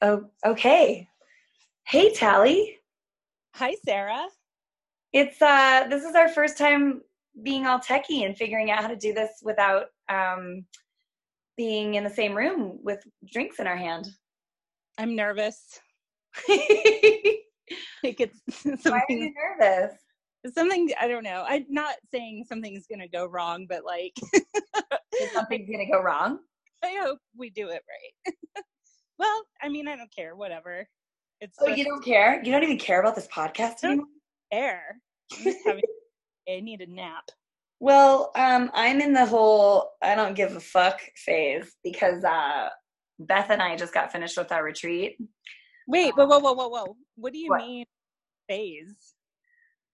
Oh, okay. Hey, Tally. Hi, Sarah. It's uh, this is our first time being all techie and figuring out how to do this without um, being in the same room with drinks in our hand. I'm nervous. like it's something. Why are you nervous? Something I don't know. I'm not saying something's gonna go wrong, but like something's gonna go wrong. I hope we do it right. well, I mean, I don't care. Whatever. It's. Oh, just, you don't care? You don't even care about this podcast anymore. Care. Having, I need a nap. Well, um, I'm in the whole I don't give a fuck phase because uh, Beth and I just got finished with our retreat. Wait, whoa, whoa, whoa, whoa, whoa! What do you what? mean phase?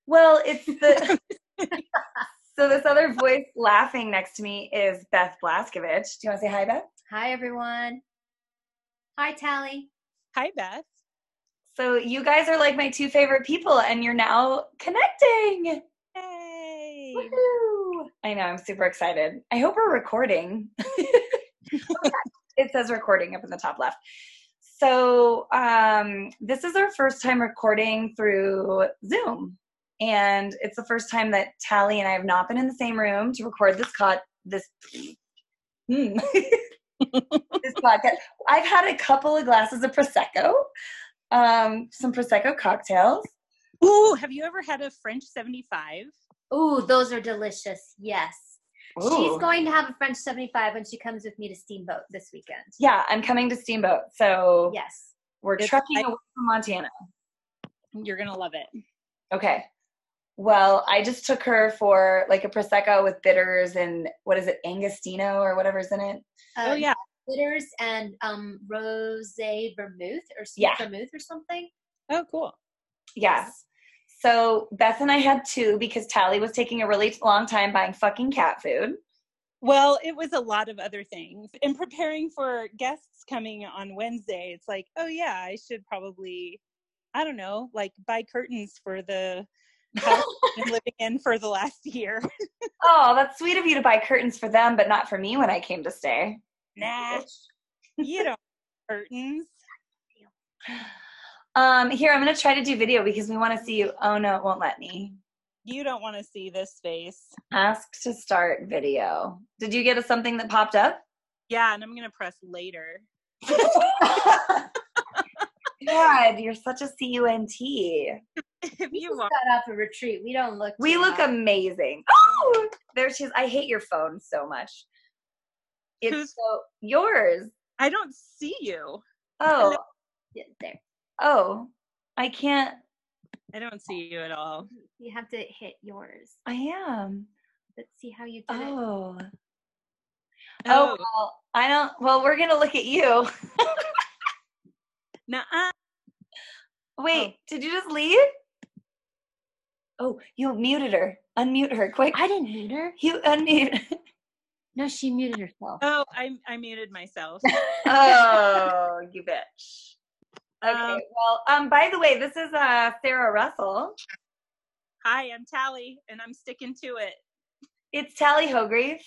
Well, it's the so this other voice laughing next to me is Beth Blaskovich. Do you want to say hi, Beth? Hi, everyone. Hi, Tally. Hi, Beth. So you guys are like my two favorite people, and you're now connecting. Yay! Woo-hoo. I know. I'm super excited. I hope we're recording. it says recording up in the top left. So um, this is our first time recording through Zoom and it's the first time that Tally and I have not been in the same room to record this cut this hmm, this podcast. I've had a couple of glasses of prosecco, um, some prosecco cocktails. Ooh, have you ever had a French seventy five? Ooh, those are delicious. Yes. Ooh. She's going to have a French 75 when she comes with me to Steamboat this weekend. Yeah, I'm coming to Steamboat. So yes, we're it's trucking away from Montana. You're gonna love it. Okay. Well, I just took her for like a prosecco with bitters and what is it, Angostino or whatever's in it. Uh, oh yeah, bitters and um rose vermouth or yeah. vermouth or something. Oh, cool. Yes. So Beth and I had two because Tally was taking a really long time buying fucking cat food. Well, it was a lot of other things. In preparing for guests coming on Wednesday, it's like, oh yeah, I should probably, I don't know, like buy curtains for the house been living in for the last year. oh, that's sweet of you to buy curtains for them, but not for me when I came to stay. Nah, you don't curtains. Um, here I'm gonna try to do video because we want to see you. Oh no, it won't let me. You don't want to see this face. Ask to start video. Did you get a something that popped up? Yeah, and I'm gonna press later. God, you're such a cunt. if you got off a retreat, we don't look. We look hot. amazing. Oh, there she is. I hate your phone so much. It's Who's, so yours. I don't see you. Oh, yeah, there. Oh, I can't. I don't see you at all. You have to hit yours. I am. Let's see how you did oh. it. Oh. Oh, well, I don't. Well, we're gonna look at you. Nuh Wait, oh. did you just leave? Oh, you muted her. Unmute her, quick. I didn't mute her. You unmute. no, she muted herself. Oh, I I muted myself. oh, you bitch. Okay. Um, well, um, by the way, this is uh Sarah Russell. Hi, I'm Tally, and I'm sticking to it. It's Tally Hogreave.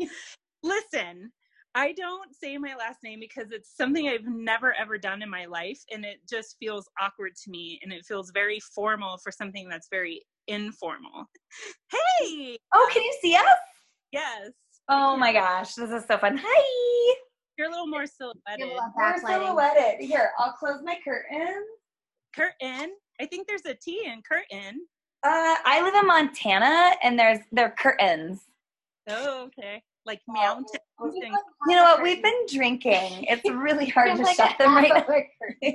Listen, I don't say my last name because it's something I've never ever done in my life and it just feels awkward to me and it feels very formal for something that's very informal. Hey! Oh, can you see us? Yes. Oh my gosh, this is so fun. Hi! You're a little more silhouetted. We're silhouetted. Here, I'll close my curtain. Curtain? I think there's a T in curtain. Uh, I live in Montana and there's there are curtains. Oh, okay like mountains. You know what? We've been drinking. It's really hard to like shut them right now.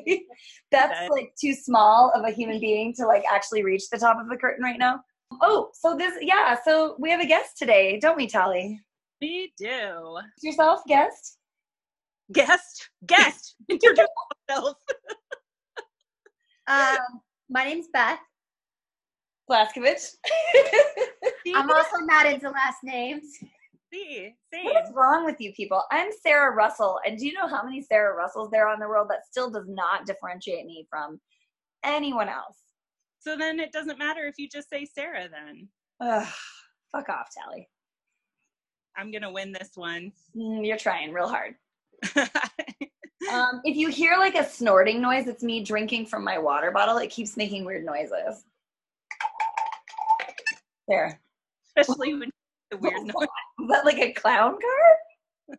That's like too small of a human being to like actually reach the top of the curtain right now. Oh, so this, yeah. So we have a guest today, don't we, Tally? We do. Yourself, guest. Guest, guest. Introduce yourself. um, my name's Beth. Blazkowicz. I'm also not into last names see. What's wrong with you people? I'm Sarah Russell, and do you know how many Sarah Russells there are in the world that still does not differentiate me from anyone else? So then it doesn't matter if you just say Sarah then. Ugh, fuck off, Tally. I'm gonna win this one. Mm, you're trying real hard. um, if you hear like a snorting noise, it's me drinking from my water bottle. It keeps making weird noises. There. Especially when the weird noise. That like a clown car?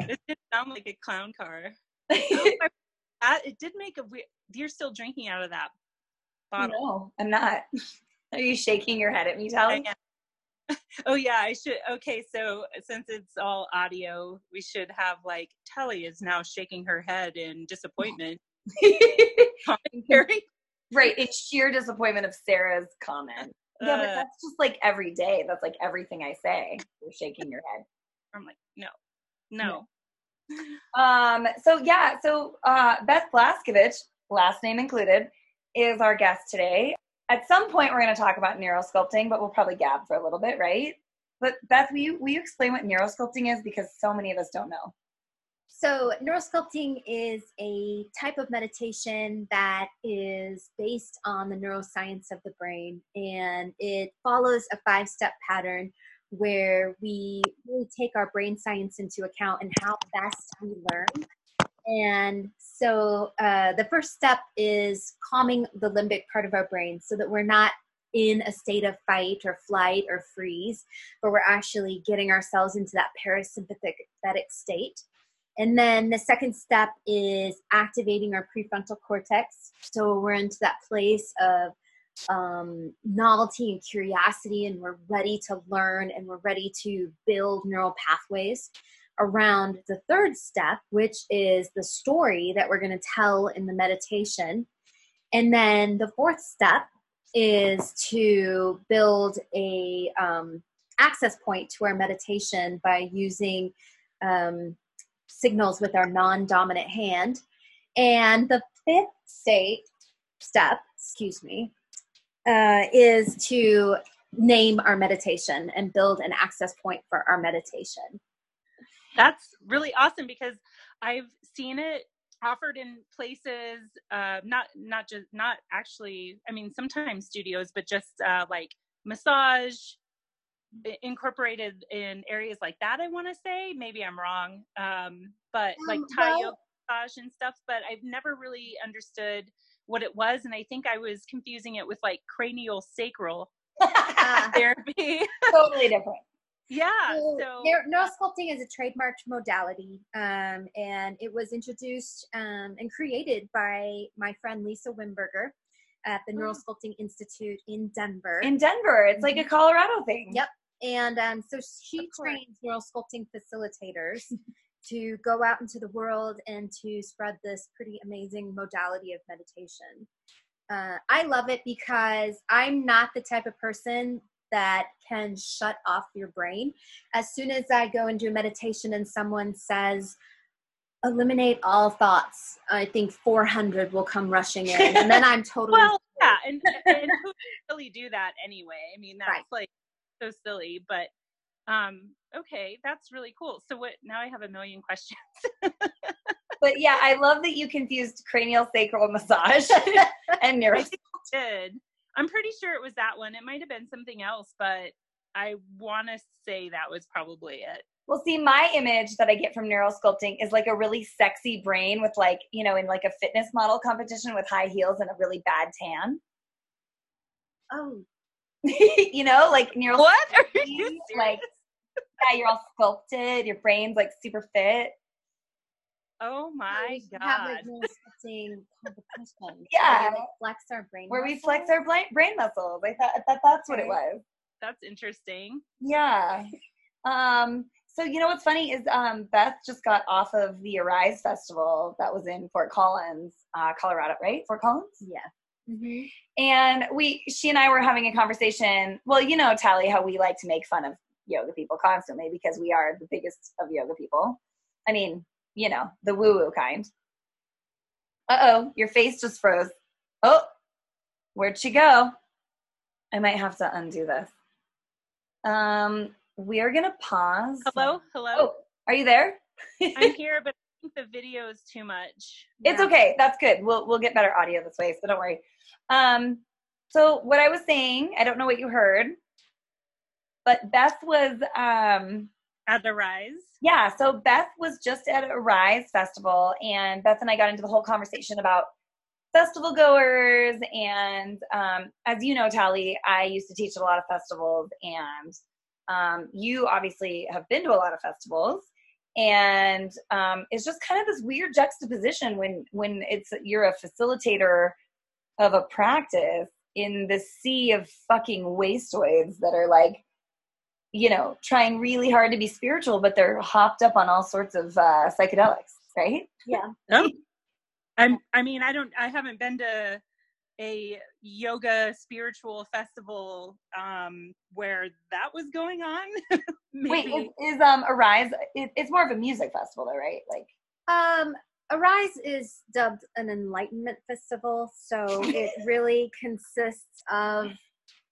it did sound like a clown car. that, it did make a weird. You're still drinking out of that bottle. No, I'm not. Are you shaking your head at me, Tally? oh yeah, I should. Okay, so since it's all audio, we should have like Tally is now shaking her head in disappointment. right, it's sheer disappointment of Sarah's comment. Yeah, but uh, that's just like every day. That's like everything I say. You're shaking your head. I'm like, no, no. Um. So yeah. So uh, Beth Blaskovich, last name included, is our guest today. At some point, we're going to talk about neurosculpting, but we'll probably gab for a little bit, right? But Beth, will you, will you explain what neurosculpting is? Because so many of us don't know. So, neurosculpting is a type of meditation that is based on the neuroscience of the brain, and it follows a five step pattern where we really take our brain science into account and how best we learn. And so, uh, the first step is calming the limbic part of our brain so that we're not in a state of fight or flight or freeze, but we're actually getting ourselves into that parasympathetic state. And then the second step is activating our prefrontal cortex. So we're into that place of um, novelty and curiosity, and we're ready to learn and we're ready to build neural pathways around the third step, which is the story that we're going to tell in the meditation. And then the fourth step is to build a um, access point to our meditation by using um, signals with our non-dominant hand. And the fifth state step, excuse me, uh, is to name our meditation and build an access point for our meditation. That's really awesome because I've seen it offered in places uh, not not just not actually i mean sometimes studios but just uh, like massage incorporated in areas like that i want to say maybe i'm wrong um, but um, like thai well, yoga massage and stuff but i've never really understood what it was and i think i was confusing it with like cranial sacral therapy totally different yeah so, so neurosculpting is a trademarked modality um, and it was introduced um, and created by my friend lisa wimberger at the oh. Neurosculpting Institute in Denver. In Denver, it's like a mm-hmm. Colorado thing. Yep, and um, so she trains neurosculpting facilitators to go out into the world and to spread this pretty amazing modality of meditation. Uh, I love it because I'm not the type of person that can shut off your brain. As soon as I go into a meditation and someone says, eliminate all thoughts, I think 400 will come rushing in. And then I'm totally. well, yeah. And, and who really do that anyway? I mean, that's right. like so silly, but um okay, that's really cool. So what now I have a million questions. but yeah, I love that you confused cranial sacral massage and neuro. did. I'm pretty sure it was that one. It might have been something else, but I want to say that was probably it. Well, see, my image that I get from neural sculpting is like a really sexy brain with like, you know, in like a fitness model competition with high heels and a really bad tan. Oh, you know, like neural. What? like, yeah, you're all sculpted. Your brain's like super fit. Oh my god! Have like competition. yeah, like flex our brain. Where muscles? we flex our brain muscles. I thought that that's what it was. That's interesting. Yeah. Um. So you know what's funny is um, Beth just got off of the Arise Festival that was in Fort Collins, uh, Colorado, right? Fort Collins. Yeah. Mm-hmm. And we, she and I were having a conversation. Well, you know, Tally, how we like to make fun of yoga people constantly because we are the biggest of yoga people. I mean, you know, the woo woo kind. Uh oh, your face just froze. Oh, where'd she go? I might have to undo this. Um, we are gonna pause. Hello, hello. Oh, are you there? I'm here, but I think the video is too much. It's okay. That's good. We'll we'll get better audio this way, so don't worry. Um, so what I was saying, I don't know what you heard, but Beth was um, at the Rise. Yeah, so Beth was just at Arise festival, and Beth and I got into the whole conversation about festival goers. And um, as you know, Tally, I used to teach at a lot of festivals, and um, you obviously have been to a lot of festivals. And um, it's just kind of this weird juxtaposition when when it's you're a facilitator of a practice in the sea of fucking wastoids that are like you know, trying really hard to be spiritual, but they're hopped up on all sorts of uh, psychedelics, right? Yeah. Oh, I'm. I mean, I don't. I haven't been to a yoga spiritual festival um, where that was going on. Wait, is, is um Arise? It, it's more of a music festival, though, right? Like, um, Arise is dubbed an enlightenment festival, so it really consists of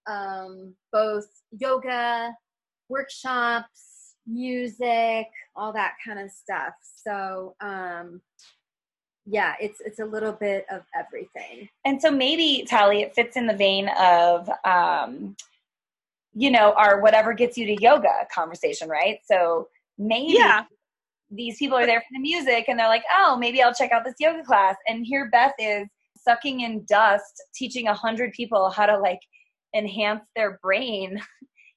um, both yoga, workshops, music, all that kind of stuff. So um, yeah, it's it's a little bit of everything. And so maybe Tally, it fits in the vein of um, you know our whatever gets you to yoga conversation, right? So maybe yeah. these people are there for the music and they're like, oh, maybe I'll check out this yoga class. And here Beth is sucking in dust, teaching a hundred people how to like enhance their brain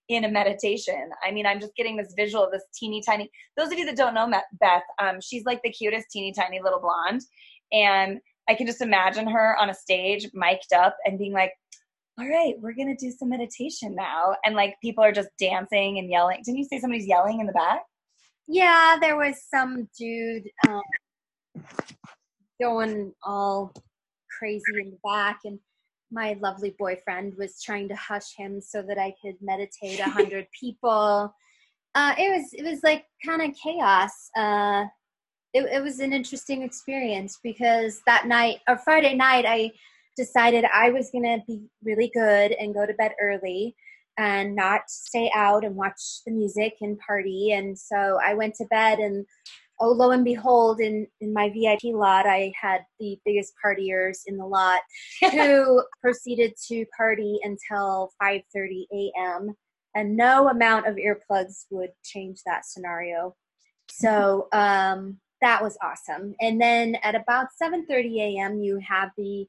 in a meditation. I mean, I'm just getting this visual of this teeny tiny. Those of you that don't know Beth, um, she's like the cutest teeny tiny little blonde, and I can just imagine her on a stage, mic'd up, and being like, "All right, we're gonna do some meditation now," and like people are just dancing and yelling. Didn't you say somebody's yelling in the back? Yeah, there was some dude um, going all crazy in the back, and my lovely boyfriend was trying to hush him so that I could meditate a hundred people. Uh, it was it was like kind of chaos. Uh, it, it was an interesting experience because that night or Friday night I decided I was gonna be really good and go to bed early and not stay out and watch the music and party. And so I went to bed and oh lo and behold in in my vip lot i had the biggest partiers in the lot who proceeded to party until 5.30 a.m and no amount of earplugs would change that scenario. So um, that was awesome. And then at about 7.30 a.m you have the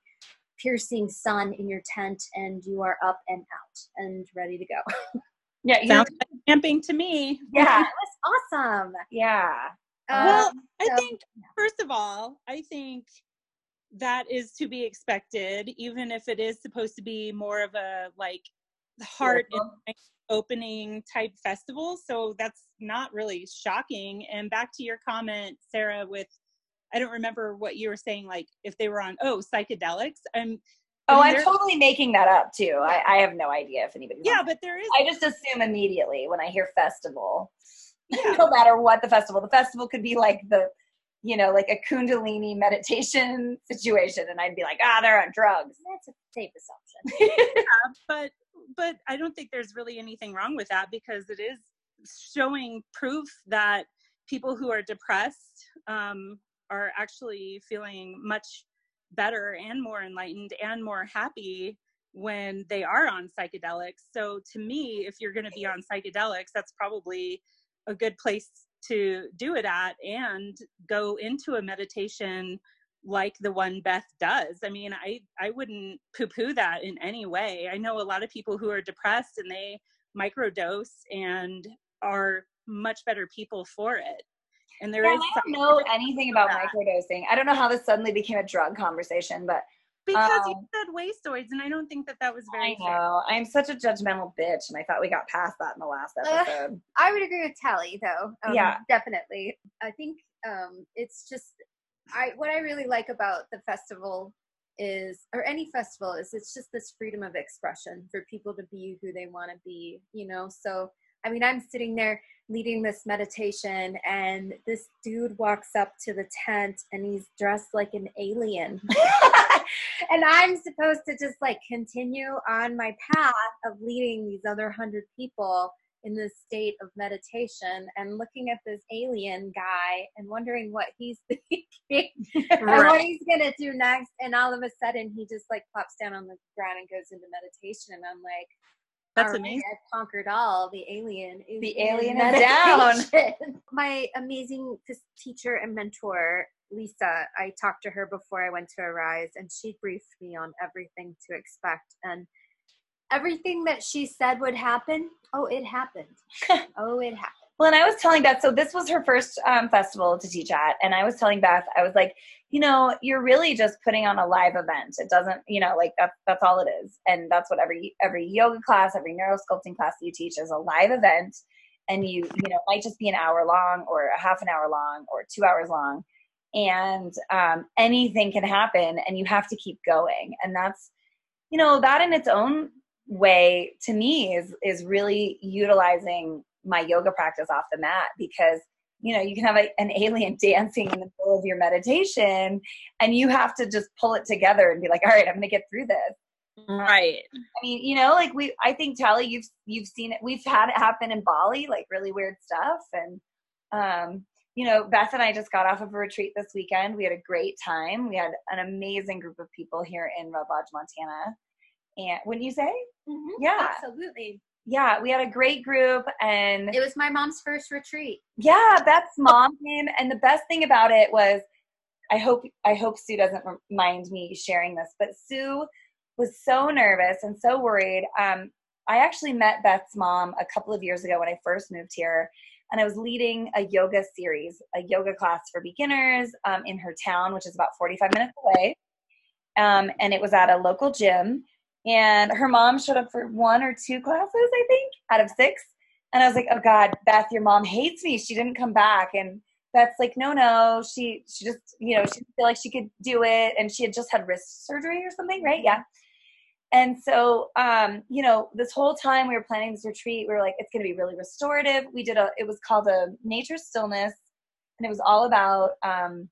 piercing sun in your tent and you are up and out and ready to go. Yeah sounds like camping to me. Yeah it was awesome. Yeah well, um, I so, think first of all, I think that is to be expected, even if it is supposed to be more of a like heart opening type festival. So that's not really shocking. And back to your comment, Sarah, with I don't remember what you were saying, like if they were on oh psychedelics. I'm Oh, I'm totally making that up too. I, I have no idea if anybody. Yeah, but there is. I just assume immediately when I hear festival yeah. no matter what the festival. The festival could be like the, you know, like a Kundalini meditation situation, and I'd be like, ah, they're on drugs. That's a safe assumption. yeah, but but I don't think there's really anything wrong with that because it is showing proof that people who are depressed um, are actually feeling much better and more enlightened and more happy when they are on psychedelics. So to me, if you're going to be on psychedelics, that's probably a good place to do it at and go into a meditation like the one Beth does. I mean, I I wouldn't poo-poo that in any way. I know a lot of people who are depressed and they microdose and are much better people for it. And there yeah, is I don't know anything about that. microdosing. I don't know how this suddenly became a drug conversation, but because um, you said wastoids, and I don't think that that was very. I know. Fair. I'm such a judgmental bitch, and I thought we got past that in the last episode. Uh, I would agree with Tally, though. Um, yeah, definitely. I think um, it's just I what I really like about the festival is or any festival is it's just this freedom of expression for people to be who they want to be you know so i mean i'm sitting there leading this meditation and this dude walks up to the tent and he's dressed like an alien and I'm supposed to just like continue on my path of leading these other hundred people in this state of meditation and looking at this alien guy and wondering what he's thinking right. and what he's gonna do next. And all of a sudden, he just like plops down on the ground and goes into meditation. And I'm like, That's right, amazing. I've conquered all. The alien. is The alien is down. My amazing teacher and mentor, Lisa, I talked to her before I went to Arise, and she briefed me on everything to expect. And everything that she said would happen, oh, it happened. oh, it happened. Well, and I was telling Beth, so this was her first um, festival to teach at, and I was telling Beth, I was like, you know, you're really just putting on a live event. It doesn't, you know, like that's that's all it is, and that's what every every yoga class, every neurosculpting class you teach is a live event, and you you know might just be an hour long or a half an hour long or two hours long, and um, anything can happen, and you have to keep going, and that's, you know, that in its own way to me is is really utilizing my yoga practice off the mat because you know you can have a, an alien dancing in the middle of your meditation and you have to just pull it together and be like all right i'm going to get through this Right. i mean you know like we i think tally you've you've seen it we've had it happen in bali like really weird stuff and um you know beth and i just got off of a retreat this weekend we had a great time we had an amazing group of people here in red lodge montana and wouldn't you say Yeah. absolutely. Yeah we had a great group and It was my mom's first retreat. yeah beth's mom came and the best thing about it was i hope i hope sue doesn't mind me sharing this but sue was so nervous and so worried. Um, i actually met beth's mom a couple of years ago when i first moved here and i was leading a yoga series a yoga class for beginners um, in her town which is about 45 minutes away. Um, and it was at a local gym and her mom showed up for one or two classes i think out of six and I was like, "Oh God, Beth, your mom hates me. She didn't come back." And Beth's like, "No, no, she she just you know she didn't feel like she could do it, and she had just had wrist surgery or something, right? Yeah." And so, um, you know, this whole time we were planning this retreat, we were like, "It's going to be really restorative." We did a. It was called a nature stillness, and it was all about. Um,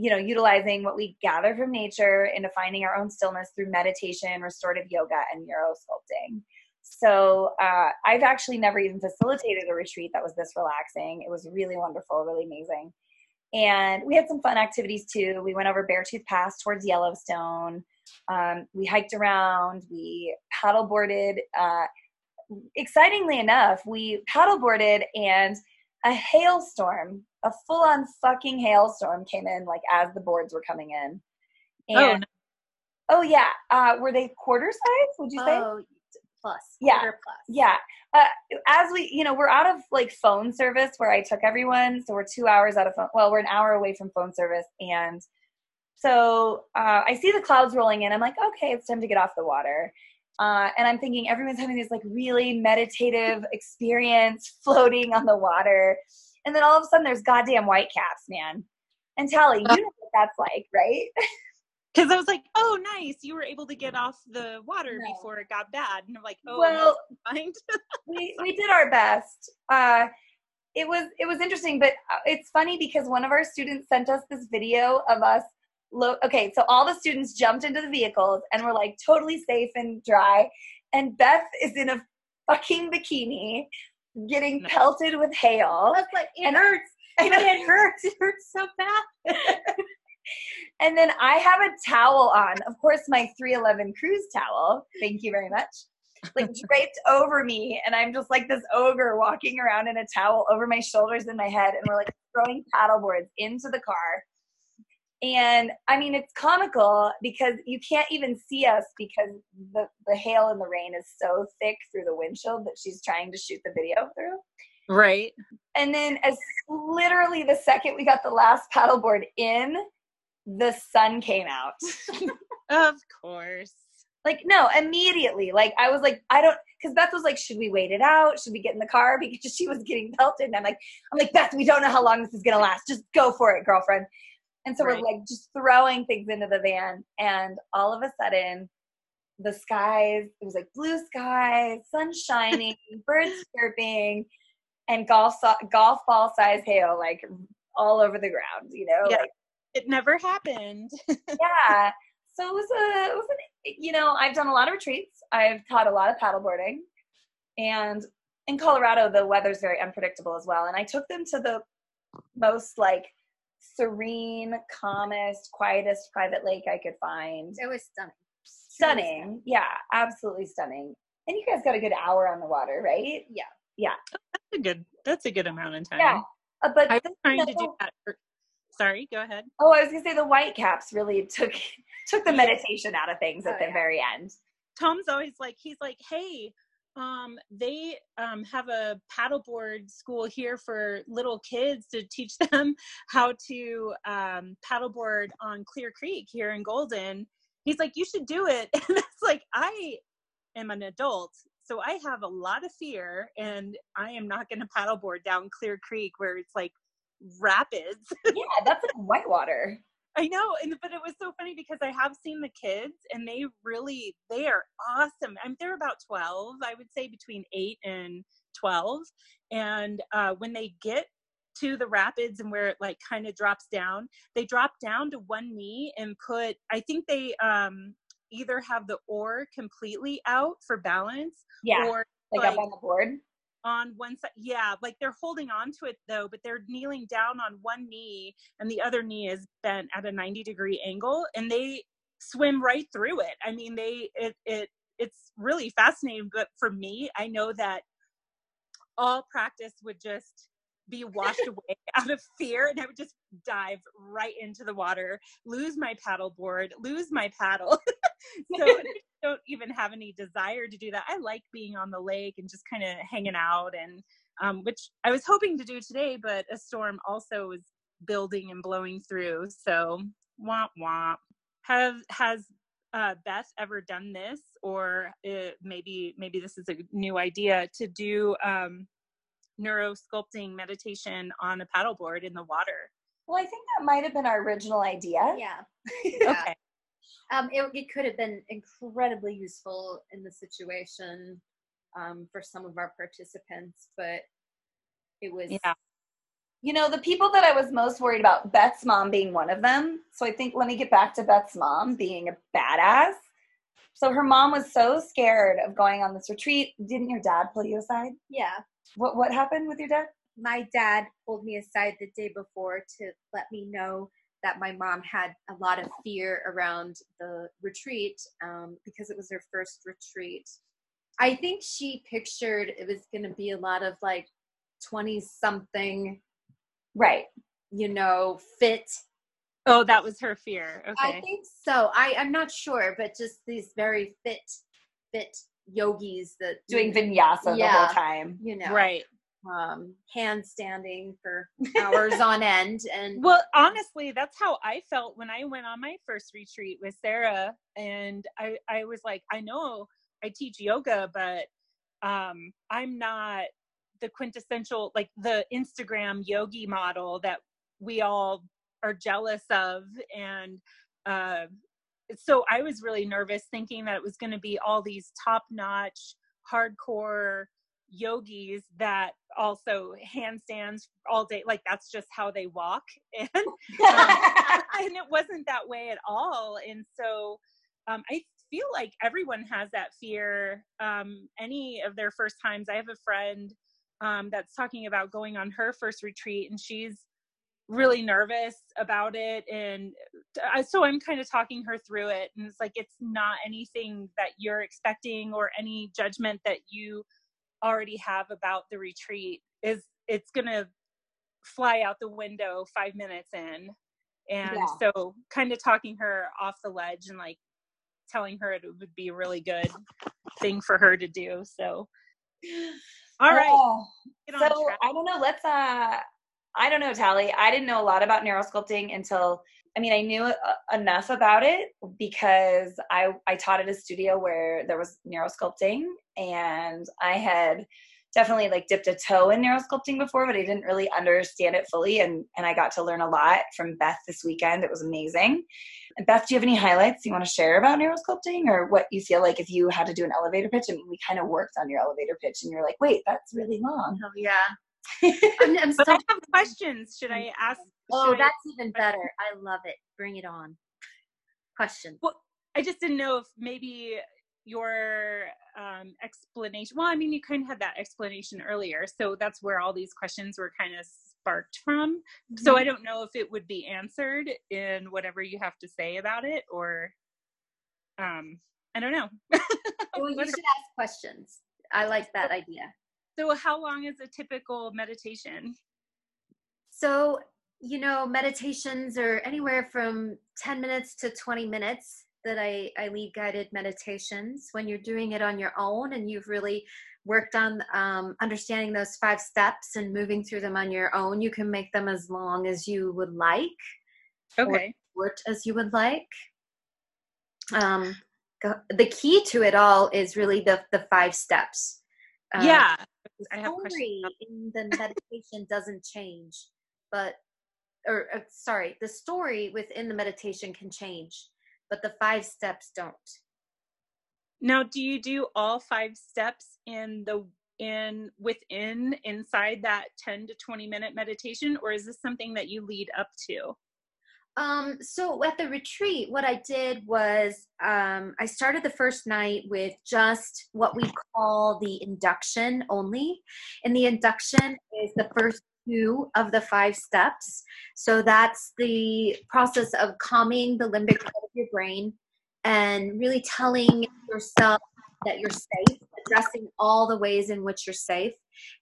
you know, utilizing what we gather from nature into finding our own stillness through meditation, restorative yoga, and neurosculpting. So uh, I've actually never even facilitated a retreat that was this relaxing. It was really wonderful, really amazing. And we had some fun activities too. We went over Beartooth Pass towards Yellowstone. Um, we hiked around. We paddleboarded. Uh, excitingly enough, we paddleboarded and a hailstorm, a full-on fucking hailstorm came in like as the boards were coming in. Oh, And oh, yeah, uh, were they quarter size? Would you say? Oh, plus. Yeah. plus. Yeah. Uh, as we, you know, we're out of like phone service where I took everyone. So we're two hours out of phone. Well, we're an hour away from phone service. And so uh, I see the clouds rolling in. I'm like, okay, it's time to get off the water. Uh, and I'm thinking everyone's having this like really meditative experience floating on the water. And then all of a sudden there's goddamn white caps, man. And Tally, you know what that's like, right? Because I was like, oh, nice. You were able to get off the water No. before it got bad. And I'm like, oh, well, we we did our best. Uh, it was it was interesting, but uh, it's funny because one of our students sent us this video of us. Lo- okay, so all the students jumped into the vehicles and were like totally safe and dry, and Beth is in a fucking bikini, getting Nice. pelted with hail. Was like, it And- hurts. Know. It hurts. It hurts so bad. and then I have a towel on, of course, my 311 cruise towel. Thank you very much. Like draped over me, and I'm just like this ogre walking around in a towel over my shoulders and my head, and we're like throwing paddle boards into the car. And I mean, it's comical because you can't even see us because the, the hail and the rain is so thick through the windshield that she's trying to shoot the video through. right. And then, as literally the second we got the last paddleboard in, the sun came out. Of course. like, no, immediately. Like, I was like, I don't, because Beth was like, should we wait it out? Should we get in the car? Because she was getting pelted. And I'm like, I'm like, Beth, we don't know how long this is gonna last. Just go for it, girlfriend. And so Right. we're like just throwing things into the van, and all of a sudden, the skies. It was like blue skies, sun shining, birds chirping, and golf golf ball size hail like all over the ground. You know, Yeah. like It never happened. yeah. So it was a, it was an, you know, I've done a lot of retreats. I've taught a lot of paddleboarding, and in Colorado, the weather's very unpredictable as well. And I took them to the most like serene, calmest, quietest private lake I could find. It was stunning. Stunning, yeah, absolutely stunning. And you guys got a good hour on the water, right? Yeah. Yeah. That's a good. That's a good amount of time. Yeah. Uh, but I was the- trying to do that. For, sorry, go ahead. Oh, I was gonna say the white caps really took took the meditation out of things at Oh, the yeah. very end. Tom's always like, he's like, hey, um, they um, have a paddleboard school here for little kids to teach them how to um, paddleboard on Clear Creek here in Golden. He's like, you should do it. And it's like, I am an adult, so I have a lot of fear, and I am not going to paddleboard down Clear Creek where it's like rapids. yeah, that's like whitewater. I know, and but it was so funny because I have seen the kids, and they really they are awesome. I'm they're about twelve, I would say between eight and twelve, and uh, when they get to the rapids and where it like kind of drops down, they drop down to one knee and put. I think they um either have the oar completely out for balance, Yeah, or like, like- up on the board. On one side yeah like they're holding on to it though but they're kneeling down on one knee and the other knee is bent at a 90 degree angle and they swim right through it. I mean they it it it's really fascinating but for me i know that all practice would just be washed away out of fear and i would just dive right into the water lose my paddle board lose my paddle so I don't even have any desire to do that i like being on the lake and just kind of hanging out and um, which i was hoping to do today but a storm also was building and blowing through so womp womp have has uh, Beth ever done this, or uh, maybe maybe this is a new idea to do um, neuro sculpting meditation on a paddleboard in the water? Well, I think that might have been our original idea. Yeah. yeah. Okay, Um, it, it could have been incredibly useful in the situation um, for some of our participants, but it was yeah, You know, the people that I was most worried about, Beth's mom being one of them. So I think let me get back to Beth's mom being a badass. So her mom was so scared of going on this retreat. Didn't your dad pull you aside? yeah. What what happened with your dad? My dad pulled me aside the day before to let me know that my mom had a lot of fear around the retreat um, because it was her first retreat. I think she pictured it was going to be a lot of like 20 something, Right. you know, fit Oh, that was her fear. I think so. I, I'm not sure, but just these very fit, fit yogis that Doing vinyasa the whole time. you know, Right. Um, hand standing for hours on end, and Well, honestly, that's how I felt when I went on my first retreat with Sarah. And I, I was like, I know I teach yoga, but um, I'm not the quintessential, like the Instagram yogi model that we all are jealous of. And uh, so I was really nervous thinking that it was going to be all these top notch, hardcore yogis that also handstands all day like that's just how they walk. And and it wasn't that way at all. And so um, i feel like everyone has that fear. Um, any of their first times i have a friend um, that's talking about going on her first retreat and she's really nervous about it. And I, so i'm kind of talking her through it and it's like it's not anything that you're expecting or any judgment that you already have about the retreat is it's gonna fly out the window five minutes in and Yeah. so kind of talking her off the ledge and like telling her it would be a really good thing for her to do so all right Oh, so. I don't know. Let's uh I don't know, Tally. I didn't know a lot about neurosculpting until I mean, I knew uh, enough about it because I I taught at a studio where there was neurosculpting and I had definitely like dipped a toe in neurosculpting before, but I didn't really understand it fully and and I got to learn a lot from Beth this weekend. It was amazing. And Beth, do you have any highlights you want to share about neurosculpting or what you feel like if you had to do an elevator pitch? I mean, we kind of worked on your elevator pitch and you're like, wait, that's really long. oh yeah, I'm, I'm but so, i have questions should i ask oh should I- that's even better. I love it. Bring it on. Question. Well, I just didn't know if maybe your um, explanation. Well, I mean, you kind of had that explanation earlier, so that's where all these questions were kind of sparked from. So I don't know if it would be answered in whatever you have to say about it, or um, I don't know. well, you should ask questions. I like that idea. So, how long is a typical meditation? So, you know, meditations are anywhere from 10 minutes to 20 minutes that I, I lead guided meditations. When you're doing it on your own and you've really worked on um, understanding those five steps and moving through them on your own, you can make them as long as you would like, Okay. short as you would like. Um, the key to it all is really the, the five steps. Um, yeah. the I have story in the meditation doesn't change but or uh, sorry the story within the meditation can change but the five steps don't Now, do you do all five steps in the in within inside that 10 to 20 minute meditation or is this something that you lead up to? Um so at the retreat what i did was um i started the first night with just what we call the induction only. And the induction is the first two of the five steps. So that's the process of calming the limbic part of your brain and really telling yourself that you're safe addressing all the ways in which you're safe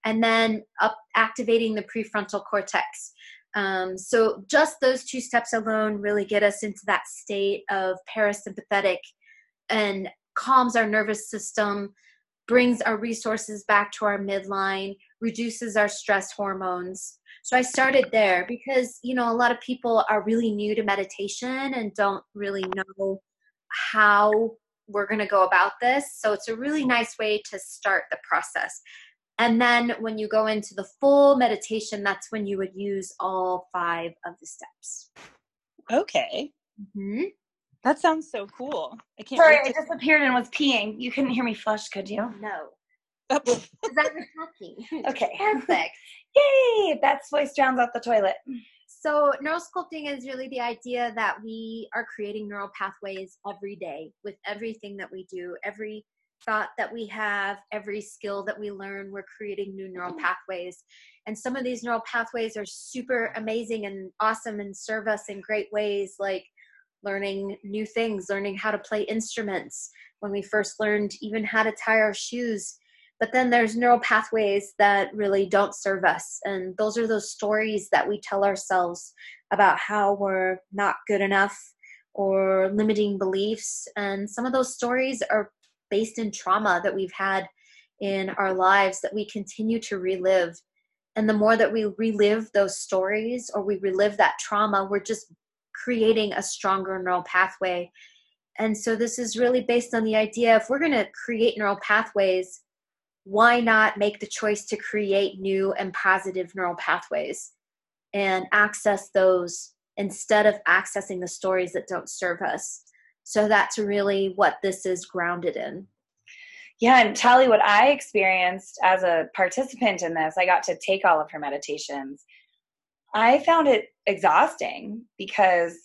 and then up activating the prefrontal cortex um, so just those two steps alone really get us into that state of parasympathetic and calms our nervous system, brings our resources back to our midline, reduces our stress hormones. So I started there because, you know, a lot of people are really new to meditation and don't really know how we're going to go about this. So it's a really nice way to start the process. And then when you go into the full meditation, that's when you would use all five of the steps. Okay. hmm That sounds so cool. I can't Sorry, I disappeared and was peeing. You couldn't hear me flush, could you? No, Oh, because I was talking. Okay. Perfect. Yay! Beth's voice drowns out the toilet. So, neurosculpting is really the idea that we are creating neural pathways every day with everything that we do, every thought that we have, every skill that we learn, we're creating new neural mm-hmm. pathways. And some of these neural pathways are super amazing and awesome and serve us in great ways, like learning new things, learning how to play instruments. When we first learned even how to tie our shoes, but then there's neural pathways that really don't serve us and those are those stories that we tell ourselves about how we're not good enough or limiting beliefs and some of those stories are based in trauma that we've had in our lives that we continue to relive and the more that we relive those stories or we relive that trauma we're just creating a stronger neural pathway and so this is really based on the idea if we're going to create neural pathways why not make the choice to create new and positive neural pathways and access those instead of accessing the stories that don't serve us? So that's really what this is grounded in. Yeah, and Tally, what I experienced as a participant in this, I got to take all of her meditations. I found it exhausting because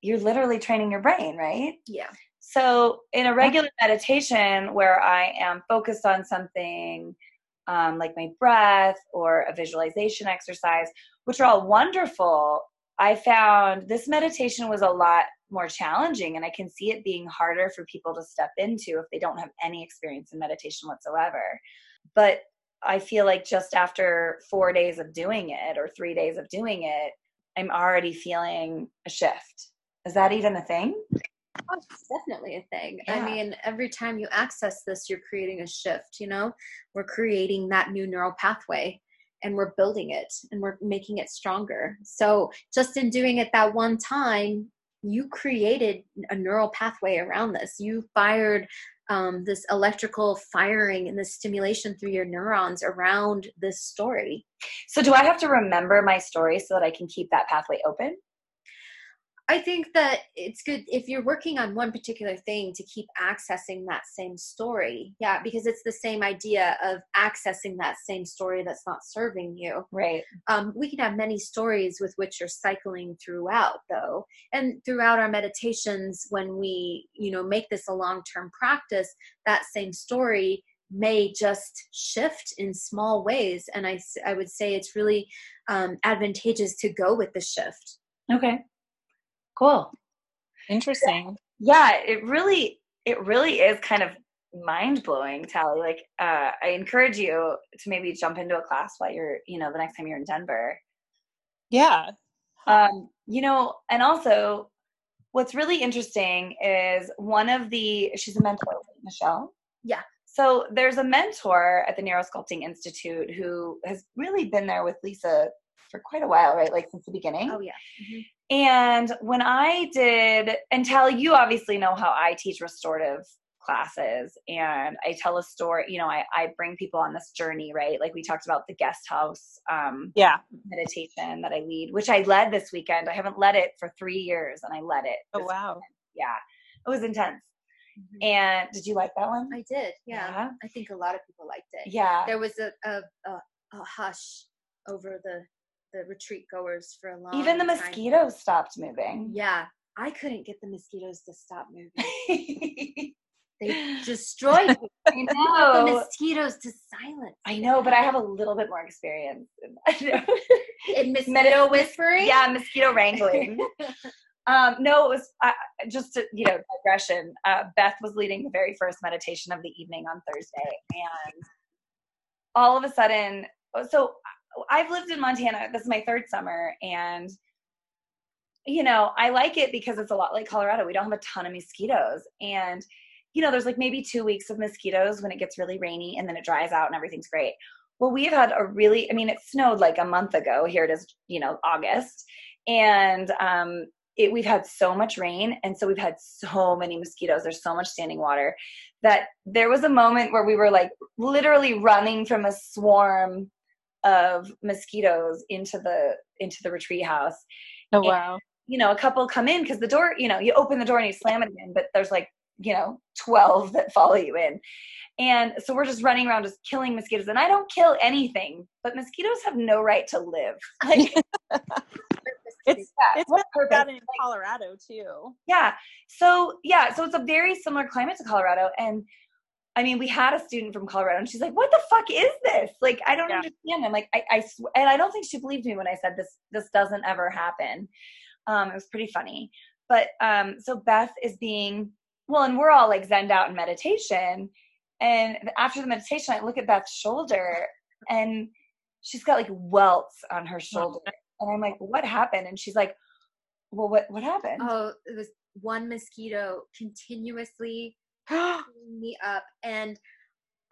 you're literally training your brain, right? Yeah. So, in a regular meditation where I am focused on something um, like my breath or a visualization exercise, which are all wonderful, I found this meditation was a lot more challenging, and I can see it being harder for people to step into if they don't have any experience in meditation whatsoever. But I feel like just after four days of doing it or three days of doing it, I'm already feeling a shift. Is that even a thing? Oh, it's definitely a thing. Yeah. I mean, every time you access this, you're creating a shift, you know? We're creating that new neural pathway and we're building it and we're making it stronger. So, just in doing it that one time, you created a neural pathway around this. You fired um, this electrical firing and this stimulation through your neurons around this story. So, do I have to remember my story so that I can keep that pathway open? I think that it's good if you're working on one particular thing to keep accessing that same story. Yeah, because it's the same idea of accessing that same story that's not serving you. Right. Um, we can have many stories with which you're cycling throughout, though, and throughout our meditations, when we, you know, make this a long-term practice, that same story may just shift in small ways, and I, I would say it's really um, advantageous to go with the shift. Okay. Cool. Interesting. Yeah, it really it really is kind of mind blowing, Tally. Like, uh, I encourage you to maybe jump into a class while you're, you know, the next time you're in Denver. Yeah. Um, you know, and also what's really interesting is one of the she's a mentor, Michelle. Yeah. So there's a mentor at the Neurosculpting Institute who has really been there with Lisa for quite a while, right? Like since the beginning. Oh yeah. Mhm. And when I did, and Tally, you obviously know how I teach restorative classes and I tell a story, you know, I, I bring people on this journey, right? Like we talked about the guest house um, Yeah. meditation that I lead, which I led this weekend. I haven't led it for three years and I led it. Oh wow. weekend. Yeah. It was intense. Mhm. And did you like that one? I did. Yeah. Yeah. I think a lot of people liked it. Yeah. There was a a, a, a hush over the the retreat goers for a long. Even the time. mosquitoes stopped moving. Yeah. I couldn't get the mosquitoes to stop moving. They destroyed me. I the mosquitoes to silence. I know, but I have a little bit more experience. In mosquito whispering. yeah, mosquito wrangling. Um, no, it was uh, just to, you know digression. Uh, Beth was leading the very first meditation of the evening on Thursday, and all of a sudden, so I've lived in Montana. This is my third summer, and you know I like it because it's a lot like Colorado. We don't have a ton of mosquitoes, and you know there's like maybe two weeks of mosquitoes when it gets really rainy, and then it dries out and everything's great. Well, we have had a really, I mean, it snowed like a month ago. Here it is, you know, August, and um, it, we've had so much rain and so we've had so many mosquitoes there's so much standing water that there was a moment where we were like literally running from a swarm of mosquitoes into the into the retreat house Oh And- wow. you know a couple come in because the door you know you open the door and you slam it again but there's like you know 12 that follow you in and so we're just running around just killing mosquitoes and i don't kill anything but mosquitoes have no right to live like It's yeah, it's what been purpose? that in Like, Colorado too. Yeah. So yeah, so it's a very similar climate to Colorado. And I mean, we had a student from Colorado and she's like, what the fuck is this? Like, I don't Yeah. understand. I'm like, I, I sw- and I don't think she believed me when I said this, this doesn't ever happen. Um, it was pretty funny. But um, so Beth is being, well, and we're all like zened out in meditation. And after the meditation, I look at Beth's shoulder and she's got like welts on her shoulder. And I'm like, what happened? And she's like, well, what, what happened? Oh, it was one mosquito continuously me up, and